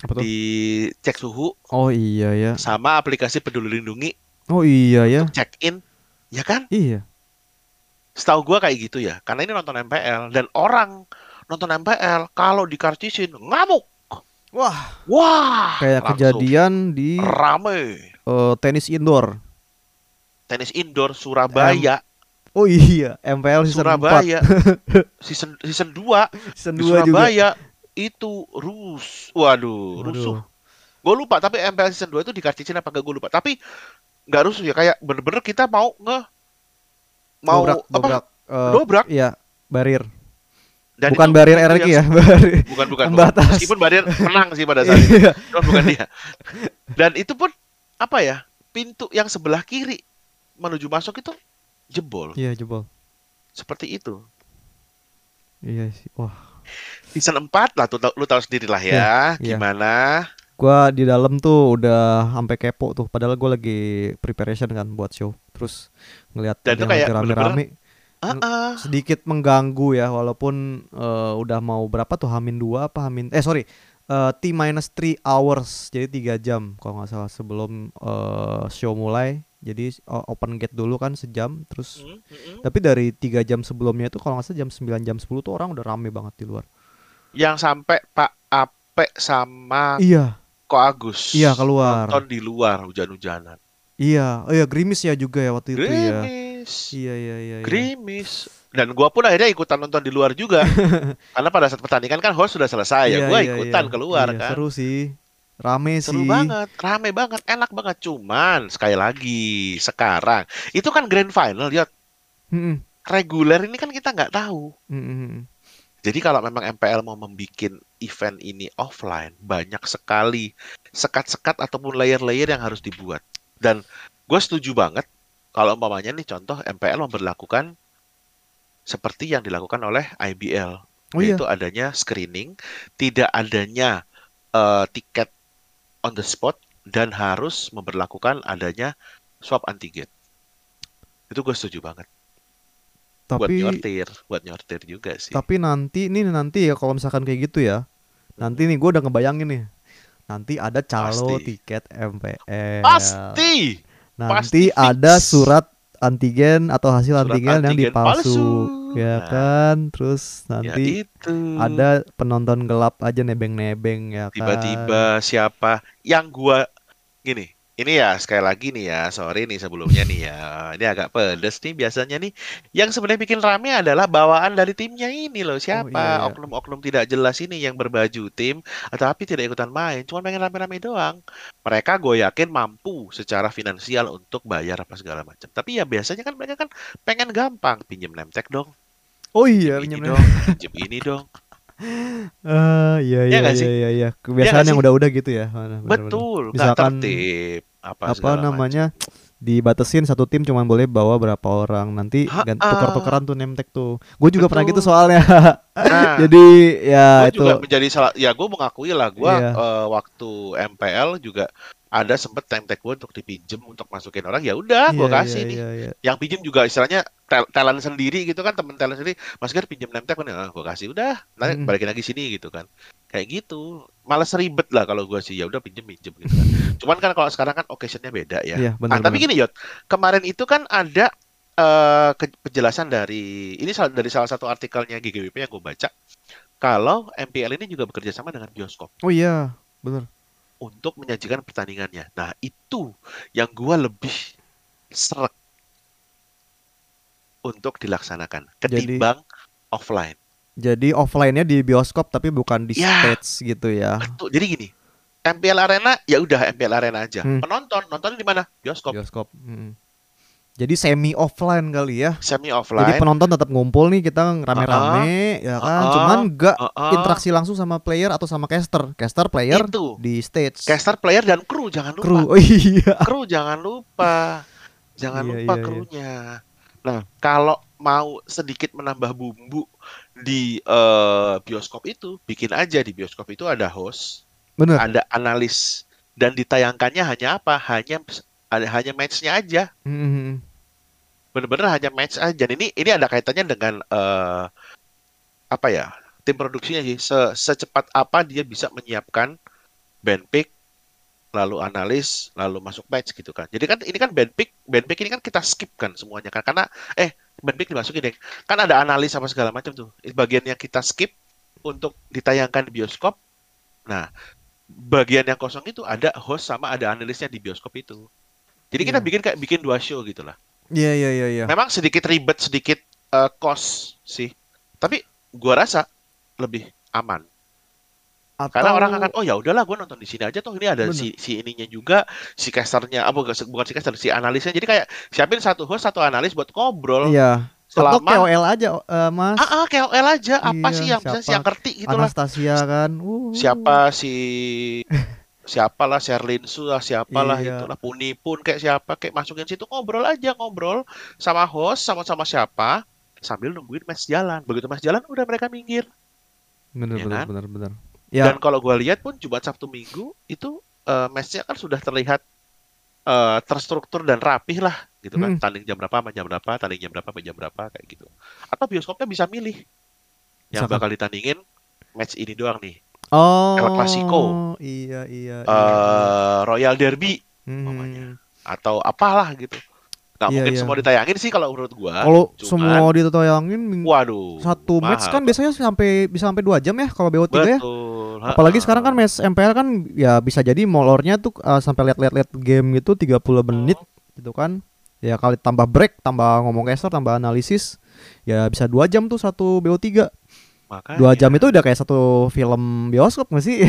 Apa tuh? Dicek suhu Oh iya ya. sama aplikasi Peduli Lindungi Oh iya ya. untuk check in, ya kan? Iya. Setahu gua kayak gitu ya. Karena ini nonton MPL dan orang nonton MPL kalau dikarcisin ngamuk. Wah, Wah, kayak kejadian di rame. eh, tenis indoor. Tenis indoor Surabaya, Oh iya, MPL season 4. Surabaya season season 2 Season di 2 juga. Surabaya itu rus. Waduh, rusuh. Waduh. Gue lupa tapi MPL season 2 itu dikarcisin apa enggak gue lupa. Tapi nggak rusuh ya kayak bener-bener kita mau nge mau dobrak, apa dobrak. eh, dobrak Iya, barir. dan bukan itu barir RRQ yang- ya, barir. bukan bukan, bukan. Pembatas. meskipun Barir menang sih pada saat itu Iya. Cuman bukan dia dan itu pun apa ya pintu yang sebelah kiri menuju masuk itu jebol Iya, jebol. seperti itu Iya sih. Wah, season 4 lah tuh lu tahu sendiri lah ya iya. gimana gua di dalam tuh udah sampai kepo tuh. Padahal gua lagi preparation kan buat show. Terus ngelihat Dan itu kayak rame-rame ah ah. sedikit mengganggu ya walaupun eh, udah mau berapa tuh Hamin 2 apa Hamin eh sorry eh, T minus 3 hours jadi tiga jam kalau nggak salah sebelum eh, show mulai jadi open gate dulu kan sejam terus Hmm, hmm, tapi dari tiga jam sebelumnya itu kalau nggak salah jam 9 jam 10 tuh orang udah rame banget di luar. Yang sampai Pak Ape sama iya. Ko Agus Iya, keluar. nonton di luar hujan-hujanan. Iya oh iya Grimis ya juga ya waktu itu ya Grimis. Iya iya iya iya. Grimis. Dan gua pun akhirnya ikutan nonton di luar juga. Karena pada saat pertandingan kan host sudah selesai ya Iya, gua iya, ikutan iya. keluar Iya, kan. seru sih rame Seru sih banget, rame banget, enak banget. Cuman sekali lagi sekarang itu kan grand final ya Mm-mm, reguler ini kan kita nggak tahu. mm-mm. Jadi kalau memang MPL mau membuat event ini offline, banyak sekali sekat-sekat ataupun layer-layer yang harus dibuat. Dan gue setuju banget kalau umpamanya nih contoh MPL memperlakukan seperti yang dilakukan oleh IBL, oh iya yaitu adanya screening, tidak adanya eh, tiket on the spot dan harus memperlakukan adanya swab antigen. Itu gue setuju banget. buat tapi nyortir, buat nyortir juga sih. Tapi nanti ini nanti ya kalau misalkan kayak gitu ya. Nanti nih gue udah ngebayangin nih. Nanti ada calo Pasti. tiket MPL. Pasti. Nanti pasti ada fix. surat antigen atau hasil Surat antigen, yang antigen dipalsu, palsu. Ya Nah, kan? Terus Ya nanti itu. ada penonton gelap aja nebeng-nebeng ya kan. Tiba-tiba siapa yang gua gini. Ini ya sekali lagi nih ya, sorry nih sebelumnya nih ya. Ini agak pedes nih biasanya nih. Yang sebenarnya bikin rame adalah bawaan dari timnya ini loh. Siapa iya, iya. oknum-oknum tidak jelas ini yang berbaju tim tapi tidak ikutan main, cuma pengen rame-rame doang. Mereka gue yakin mampu secara finansial untuk bayar apa segala macam. Tapi ya biasanya kan mereka kan pengen gampang, pinjam nemtek dong, Oh iya, ini pinjam- dong, pinjam ini dong. Ah, iya Iya iya iya sih? iya iya. Kebiasaan nggak yang udah-udah gitu ya. Mana, bener-bener. Betul, Misalkan tertib apa, apa segala macam. namanya dibatasin satu tim cuma boleh bawa berapa orang nanti tukar-tukaran tuh nemtek tuh gue juga pernah gitu Betul. soalnya Nah, jadi ya gue itu juga menjadi salah ya gue mengakui lah gue Iya. eh, waktu MPL juga ada sempet temtek gue untuk dipinjem untuk masukin orang ya udah gue Iya, kasih iya, nih. iya, iya. yang pinjem juga istilahnya talent sendiri gitu kan temen talent sendiri. Mas Ger pinjem nemtek kan ah, gue kasih udah. Nanti Mm-mm. balikin lagi sini gitu kan. Kayak gitu. Malas ribet lah kalau gue sih ya udah pinjem pinjem gitu kan. Cuman kan kalau sekarang kan occasionnya beda ya. Iya, Ah, benar. tapi gini Yot, kemarin itu kan ada ke- penjelasan dari ini dari salah satu artikelnya GGWP yang gue baca. Kalau MPL ini juga bekerja sama dengan bioskop. Oh iya benar untuk menyajikan pertandingannya. Nah itu yang gue lebih seret untuk dilaksanakan ketimbang offline. jadi offline-nya di bioskop tapi bukan di Ya. stage gitu ya Betul. Jadi gini, MPL Arena ya udah MPL Arena aja. Hmm. Penonton nonton di mana? Bioskop. bioskop Mm. Jadi semi offline kali ya. semi Jadi offline. penonton tetap ngumpul nih kita rame-rame ya kan. Uh-uh. Cuman nggak Uh-uh. interaksi langsung sama player atau sama caster. Caster player Itu. di stage. Caster, player dan kru jangan lupa. Kru. Oh iya. Kru jangan lupa. Jangan Iya, lupa iya, iya. krunya. Nah, kalau mau sedikit menambah bumbu di eh, bioskop itu, bikin aja di bioskop itu ada host, Bener. ada analis dan ditayangkannya hanya apa? Hanya hanya match-nya aja. Mhm. Bener-bener hanya match aja. Dan ini ini ada kaitannya dengan eh, apa ya? Tim produksinya sih. Se- secepat apa dia bisa menyiapkan band pick lalu analis, lalu masuk match gitu kan. Jadi kan ini kan band pick, band pick ini kan kita skip kan semuanya kan karena eh band pick dimasukin deh. Kan ada analis apa segala macam tuh. Bagian yang kita skip untuk ditayangkan di bioskop. Nah, bagian yang kosong itu ada host sama ada analisnya di bioskop itu. Jadi kita Iya. bikin kayak bikin dua show gitu lah. Iya iya iya iya. Memang sedikit ribet, sedikit eh, cost sih. Tapi gua rasa lebih aman. Karena Atau- orang akan oh ya udahlah gua nonton di sini aja toh ini ada Bener. si si ininya juga, si casternya apa bukan bukan si caster, si analisnya. Jadi kayak siapin satu host, satu analis buat ngobrol. Iya. Atau Selama KOL aja eh, Mas. ah, ah KOL aja apa Iya, sih yang bisa siapa? yang ngerti gitu lah. Anastasia kan. Uh. Siapa si siapa lah Sherlyn Su lah siapa lah Iya. itulah Puni pun kayak siapa kayak masukin situ ngobrol aja ngobrol sama host sama sama siapa sambil nungguin match jalan begitu match jalan udah mereka minggir Bener Ya bener kan? bener bener. Ya. dan kalau gua lihat pun Jumat Sabtu Minggu itu eh, matchnya kan sudah terlihat eh, terstruktur dan rapih lah gitu kan Hmm. tanding jam berapa sama jam berapa tanding jam berapa sama jam berapa kayak gitu atau bioskopnya bisa milih yang bakal ditandingin match ini doang nih Oh. El Clasico. Iya iya. iya. eh Royal Derby Hmm. umpamanya. atau apalah gitu. Nggak Iya, mungkin iya. semua ditayangin sih kalau menurut gua. Kalau semua ditayangin waduh, satu match mahal. kan biasanya sampai bisa sampai dua jam ya kalau BO3 ya. Betul. Apalagi ha-ha. sekarang kan match MPL kan ya bisa jadi molornya tuh uh, sampai lihat-lihat game gitu 30 menit gitu kan. Ya kali tambah break, tambah ngomong caster, tambah analisis, ya bisa dua jam tuh satu BO3. Makanya, Dua jam itu udah kayak satu film bioskop nggak sih?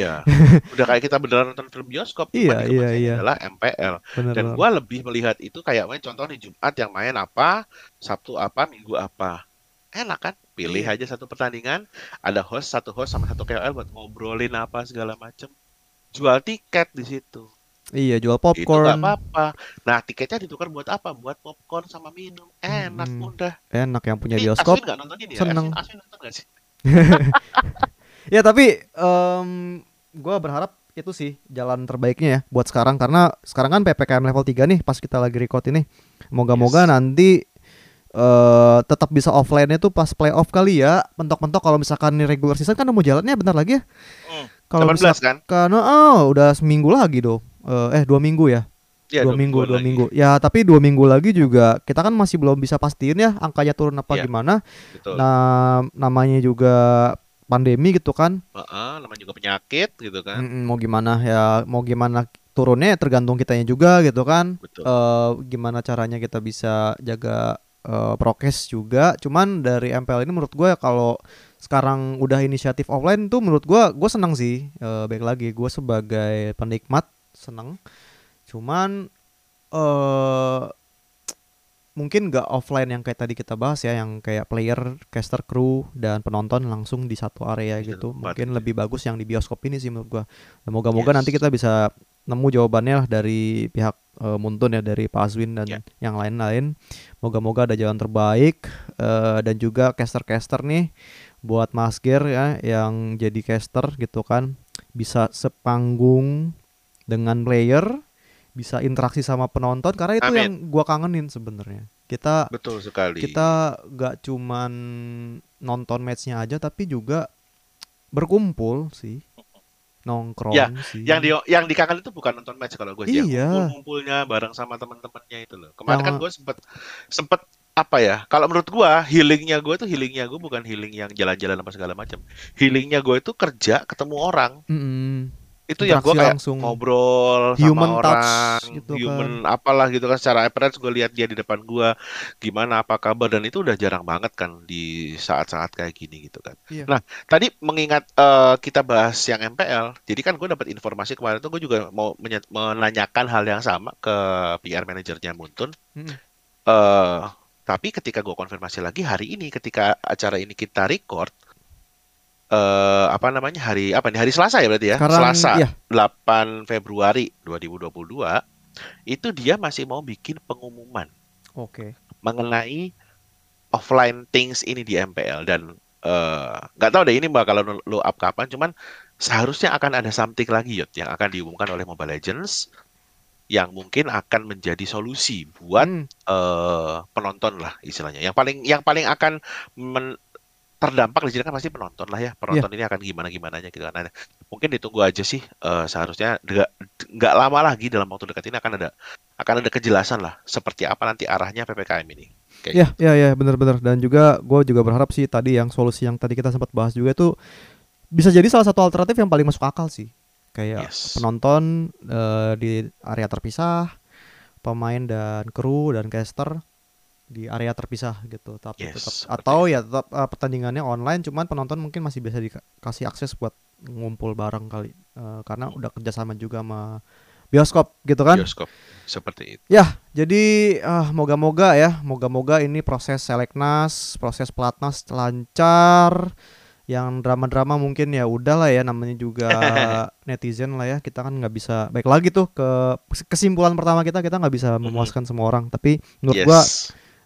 iya. Udah kayak kita beneran nonton film bioskop. Iya, itu iya, iya. adalah MPL. Bener Dan gua lebih melihat itu kayak main contoh nih Jumat yang main apa, Sabtu apa, Minggu apa. Enak kan? Pilih Iya. aja satu pertandingan, ada host, satu host sama satu KOL buat ngobrolin apa segala macem. Jual tiket di situ. Iya jual Itu nggak popcorn. apa-apa. Nah, tiketnya ditukar buat apa? Buat popcorn sama minum. Enak Hmm. udah. Enak yang punya Ini bioskop. Aswin nggak nonton ini ya? seneng. Aswin, Aswin nonton nggak sih? Ya tapi em gua berharap itu sih jalan terbaiknya ya buat sekarang karena sekarang kan PPKM level 3 nih pas kita lagi record ini. Moga-moga Yes. nanti eh tetap bisa offline-nya tuh pas playoff kali ya. Mentok-mentok kalau misalkan ini regular season kan mau jalannya bentar lagi ya. Hmm, Kalau 18 misalkan kan? oh, udah seminggu lagi dong. Eh, eh dua minggu ya. Iya, dua minggu, dua lagi. minggu. Ya tapi dua minggu lagi juga kita kan masih belum bisa pastiin ya angkanya turun apa Iya. gimana. Betul. Nah namanya juga pandemi gitu kan. Heeh, namanya juga penyakit gitu kan. Mm-mm, mau gimana ya mau gimana turunnya ya tergantung kitanya juga gitu kan Betul. Eh, gimana caranya kita bisa jaga eh, prokes juga cuman dari MPL ini menurut gue kalau sekarang udah inisiatif offline tuh menurut gue gue senang sih Eh, baik lagi gue sebagai penikmat seneng cuman eh mungkin nggak offline yang kayak tadi kita bahas ya yang kayak player, caster, crew dan penonton langsung di satu area Di gitu. tempat Mungkin gitu. lebih bagus yang di bioskop ini sih menurut gua. Moga-moga Yes. nanti kita bisa nemu jawabannya lah dari pihak eh, Muntun ya dari Pak Azwin dan Ya. yang lain-lain. Moga-moga ada jalan terbaik eh, dan juga caster-caster nih buat Mas Ger ya yang jadi caster gitu kan bisa sepanggung dengan player bisa interaksi sama penonton karena itu Amin. yang gua kangenin sebenarnya kita Betul sekali. kita gak cuman nonton matchnya aja tapi juga berkumpul sih nongkrong Ya, sih yang di yang dikangen itu bukan nonton match kalau gue sih, Iya. ngumpul-ngumpulnya bareng sama teman-temannya itu loh. Kemarin kan gue sempet sempet apa ya? Kalau menurut gua healingnya gue tuh healingnya gue bukan healing yang jalan-jalan apa segala macam. Healingnya gue itu kerja ketemu orang. Mm-mm. Itu yang gue kayak langsung. ngobrol Human sama touch orang, gitu human apalah gitu kan secara appearance gue lihat dia di depan gue gimana apa kabar dan itu udah jarang banget kan di saat-saat kayak gini gitu kan. Iya. Nah tadi mengingat eh, kita bahas yang MPL, jadi kan gue dapat informasi kemarin tuh gue juga mau menanyakan hal yang sama ke PR manajernya Muntun. Mm. eh tapi ketika gue konfirmasi lagi hari ini ketika acara ini kita record eh apa namanya hari apa nih hari Selasa ya berarti ya Sekarang, Selasa iya. 8 Februari 2022 itu dia masih mau bikin pengumuman Oke. mengenai offline things ini di MPL dan eh, nggak tahu deh ini bakal lu up kapan cuman seharusnya akan ada something lagi Yot yang akan diumumkan oleh Mobile Legends yang mungkin akan menjadi solusi buat Hmm, eh, penonton lah istilahnya. Yang paling yang paling akan men- terdampak di sini kan pasti penonton lah ya. Penonton ini akan gimana gimananya gitu kan. Nah, mungkin ditunggu aja sih. eh, seharusnya nggak lama lagi dalam waktu dekat ini akan ada akan ada kejelasan lah seperti apa nanti arahnya ppkm ini. Kayak Ya, ya, ya, benar-benar. Dan juga gue juga berharap sih tadi yang solusi yang tadi kita sempat bahas juga itu bisa jadi salah satu alternatif yang paling masuk akal sih. Kayak Yes. penonton eh, di area terpisah, pemain dan kru dan caster di area terpisah gitu. Tapi Yes, tetap atau ya tetap eh, pertandingannya online, cuman penonton mungkin masih bisa dikasih akses buat ngumpul bareng kali. Eh, karena udah kerjasama juga sama bioskop gitu kan. bioskop seperti itu. Ya, jadi ah, moga-moga ya, moga-moga ini proses seleknas, proses pelatnas lancar. Yang drama-drama mungkin ya udahlah ya, namanya juga netizen lah ya. Kita kan nggak bisa baik lagi tuh ke kesimpulan pertama kita kita nggak bisa memuaskan semua orang. Tapi menurut gua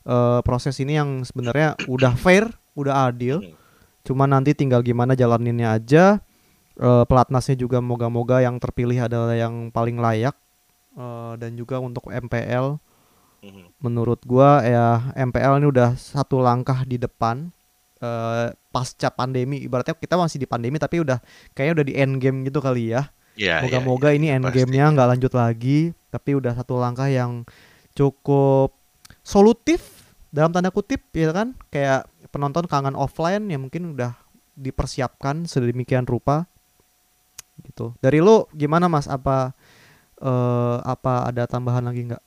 Eh, proses ini yang sebenarnya udah fair, udah adil. Hmm. Cuma nanti tinggal gimana jalaninnya aja. Eh, pelatnasnya juga moga-moga yang terpilih adalah yang paling layak. Eh, dan juga untuk MPL Mhm. menurut gua ya MPL ini udah satu langkah di depan eh, pasca pandemi ibaratnya kita masih di pandemi tapi udah kayaknya udah di end game gitu kali ya Ya, ya, moga-moga ya, ini end pasti. game-nya nggak lanjut lagi tapi udah satu langkah yang cukup solutif dalam tanda kutip ya kan? Kayak penonton kangen offline ya mungkin udah dipersiapkan sedemikian rupa. Gitu. Dari lu gimana mas? Apa eh, apa ada tambahan lagi nggak?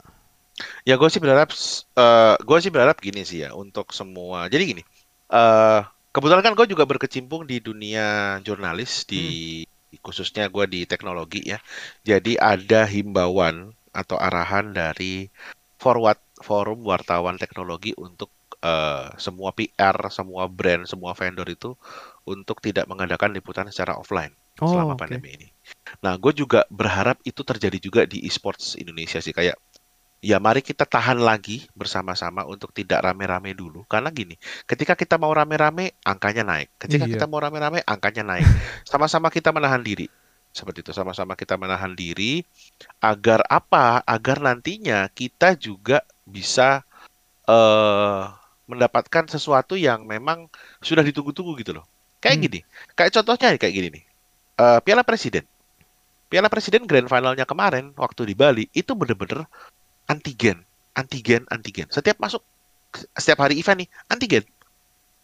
Ya gue sih berharap, eh gue sih berharap gini sih ya untuk semua. Jadi gini, eh kebetulan kan gue juga berkecimpung di dunia jurnalis di khususnya gue di teknologi ya. Jadi ada himbauan atau arahan dari forward forum wartawan teknologi untuk eh, semua PR, semua brand, semua vendor itu untuk tidak mengadakan liputan secara offline Oh, selama oke. pandemi ini. Nah, gue juga berharap itu terjadi juga di esports Indonesia sih kayak ya mari kita tahan lagi bersama-sama untuk tidak rame-rame dulu karena gini ketika kita mau rame-rame angkanya naik ketika Iya. kita mau rame-rame angkanya naik sama-sama kita menahan diri seperti itu sama-sama kita menahan diri agar apa agar nantinya kita juga bisa eh mendapatkan sesuatu yang memang sudah ditunggu-tunggu gitu loh kayak Hmm. gini kayak contohnya kayak gini nih Eh, Piala Presiden Piala Presiden Grand Finalnya kemarin waktu di Bali itu bener-bener antigen, antigen, antigen. Setiap masuk, setiap hari event nih antigen,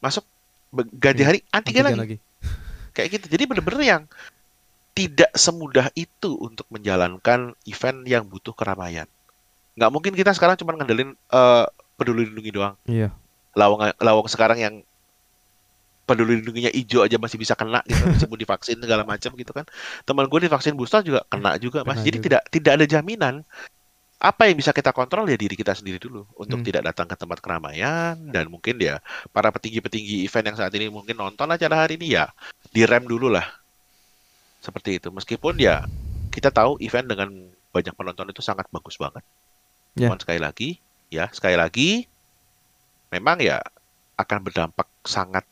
masuk ganti Iya, hari antigen, Antigen lagi. kayak gitu. Jadi bener-bener yang tidak semudah itu untuk menjalankan event yang butuh keramaian. Nggak mungkin kita sekarang cuma ngandelin eh, peduli lindungi doang. Iya. Lawang lawang sekarang yang peduli lindunginya hijau aja masih bisa kena gitu meskipun divaksin segala macam gitu kan teman gue divaksin booster juga kena juga mas Kena jadi juga. tidak tidak ada jaminan apa yang bisa kita kontrol ya diri kita sendiri dulu untuk Hmm. tidak datang ke tempat keramaian dan mungkin ya para petinggi-petinggi event yang saat ini mungkin nonton acara hari ini ya direm dulu lah seperti itu meskipun ya kita tahu event dengan banyak penonton itu sangat bagus banget Ya. cuman sekali lagi ya sekali lagi memang ya akan berdampak sangat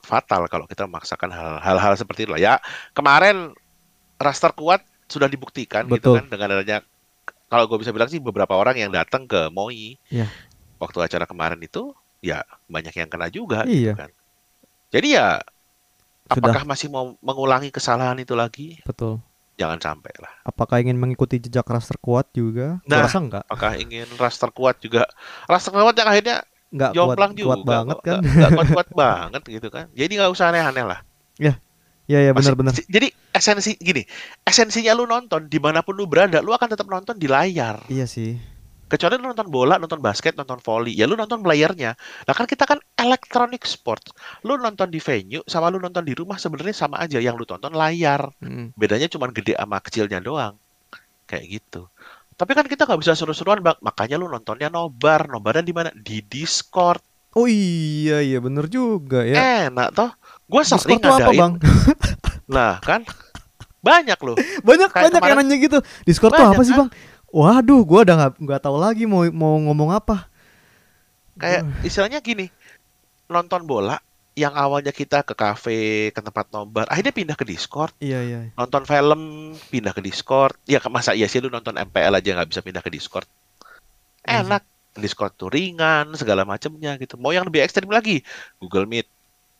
fatal kalau kita memaksakan hal- hal-hal seperti itu lah. Ya, kemarin raster kuat sudah dibuktikan gitu Betul. kan dengan adanya kalau gue bisa bilang sih beberapa orang yang datang ke MOI Iya. waktu acara kemarin itu ya banyak yang kena juga Iya. gitu kan. Jadi ya Sudah. apakah masih mau mengulangi kesalahan itu lagi? Betul. Jangan sampai lah. Apakah ingin mengikuti jejak raster kuat juga? Nah. rasa enggak. Apakah ingin raster kuat juga raster kuat yang akhirnya kuat, jomplang kuat juga banget kok. kan. Nggak- nggak kuat-kuat banget gitu kan. Jadi nggak usah aneh-aneh lah. Iya iya Masih- benar-benar. Jadi esensi gini, esensinya lu nonton di mana pun lu berada, lu akan tetap nonton di layar. Iya sih. Kecuali lu nonton bola, nonton basket, nonton volley, ya lu nonton playernya. Nah kan kita kan electronic sport. Lu nonton di venue sama lu nonton di rumah sebenarnya sama aja. Yang lu tonton layar. Mm. Bedanya cuma gede sama kecilnya doang. Kayak gitu. Tapi kan kita nggak bisa seru-seruan, Bang. Makanya lu nontonnya nobar. Nobarnya di mana? Di Discord. Oh iya iya bener juga ya. Enak toh. Gue sering tuh apa ngadain. bang? Nah, kan banyak loh. banyak Kayak banyak yang kemarin- nanya gitu. Discord tuh Banyak, apa sih kan? Waduh, gua udah nggak nggak tahu lagi mau mau ngomong apa. Kayak istilahnya gini. Nonton bola yang awalnya kita ke kafe, ke tempat nobar, akhirnya pindah ke Discord. Iya iya. Nonton film, pindah ke Discord. Ya masa iya sih lu nonton MPL aja nggak bisa pindah ke Discord. Iya. Enak. Discord tuh ringan, segala macamnya gitu. Mau yang lebih ekstrim lagi, Google Meet,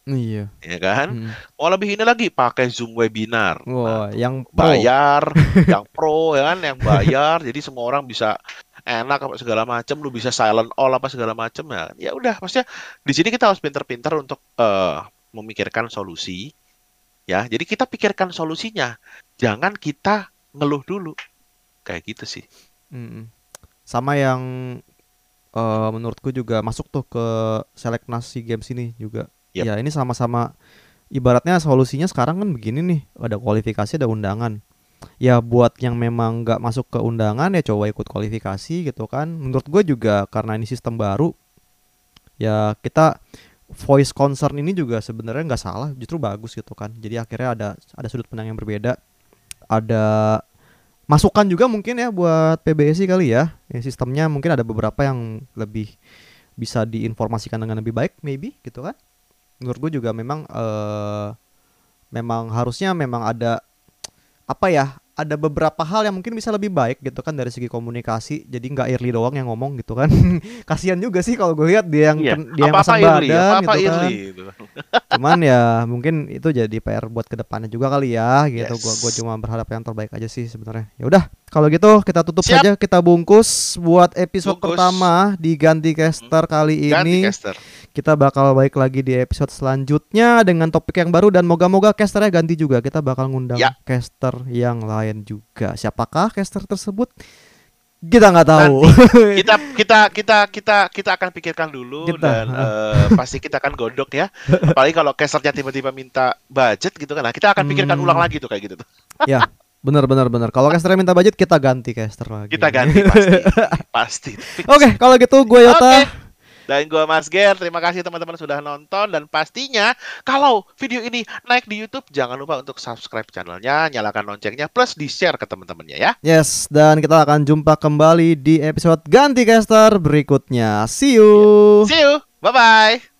Iya. ya kan? Mm. Mau lebih ini lagi, pakai Zoom webinar. Wah, Nah, yang pro. bayar, yang pro ya kan, yang bayar. Jadi semua orang bisa enak apa segala macam, lu bisa silent all apa segala macam ya. Ya udah, maksudnya di sini kita harus pinter-pinter untuk eh, memikirkan solusi. Ya, jadi kita pikirkan solusinya. Jangan kita ngeluh dulu. Kayak gitu sih. Mm-mm. Sama yang eh, menurutku juga masuk tuh ke seleknasi games ini juga. Yap. Ya ini sama-sama ibaratnya solusinya sekarang kan begini nih, ada kualifikasi ada undangan. Ya buat yang memang nggak masuk ke undangan ya coba ikut kualifikasi gitu kan. Menurut gue juga karena ini sistem baru, ya kita voice concern ini juga sebenarnya nggak salah, justru bagus gitu kan. Jadi akhirnya ada ada sudut pandang yang berbeda, ada masukan juga mungkin ya buat PBSI kali ya. Ya, sistemnya mungkin ada beberapa yang lebih bisa diinformasikan dengan lebih baik maybe gitu kan. Menurut gue juga memang eh memang harusnya memang ada apa ya? Ada beberapa hal yang mungkin bisa lebih baik gitu kan dari segi komunikasi. Jadi nggak Early doang yang ngomong gitu kan. Kasihan juga sih kalau gue lihat dia yang Iya. ken- dia yang pasang Irli, badan apa-apa gitu kan. Irli gitu. Cuman ya mungkin itu jadi PR buat ke depannya juga kali ya gitu. Yes. Gua gua cuma berharap yang terbaik aja sih sebenarnya. Ya udah, kalau gitu kita tutup Siap. saja kita bungkus buat episode Bungkus. pertama di Ganti Caster kali Ganti ini. caster. Kita bakal balik lagi di episode selanjutnya dengan topik yang baru dan moga-moga casternya ganti juga. Kita bakal ngundang Ya. caster yang lain juga. Siapakah caster tersebut? Kita nggak tahu. kita kita kita kita kita akan pikirkan dulu Kita, dan eh, pasti kita akan godok ya apalagi kalau casternya tiba-tiba minta budget gitu kan nah kita akan pikirkan Hmm. ulang lagi tuh kayak gitu tuh ya, benar benar benar. Kalau casternya minta budget kita ganti caster lagi. kita ganti pasti pasti. Oke, kalau gitu gue Yota. Oke. dan gue Mas Ger terima kasih teman-teman sudah nonton dan pastinya kalau video ini naik di YouTube jangan lupa untuk subscribe channelnya nyalakan loncengnya plus di share ke teman-temannya ya Yes, dan kita akan jumpa kembali di episode ganti caster berikutnya. See you. see you bye bye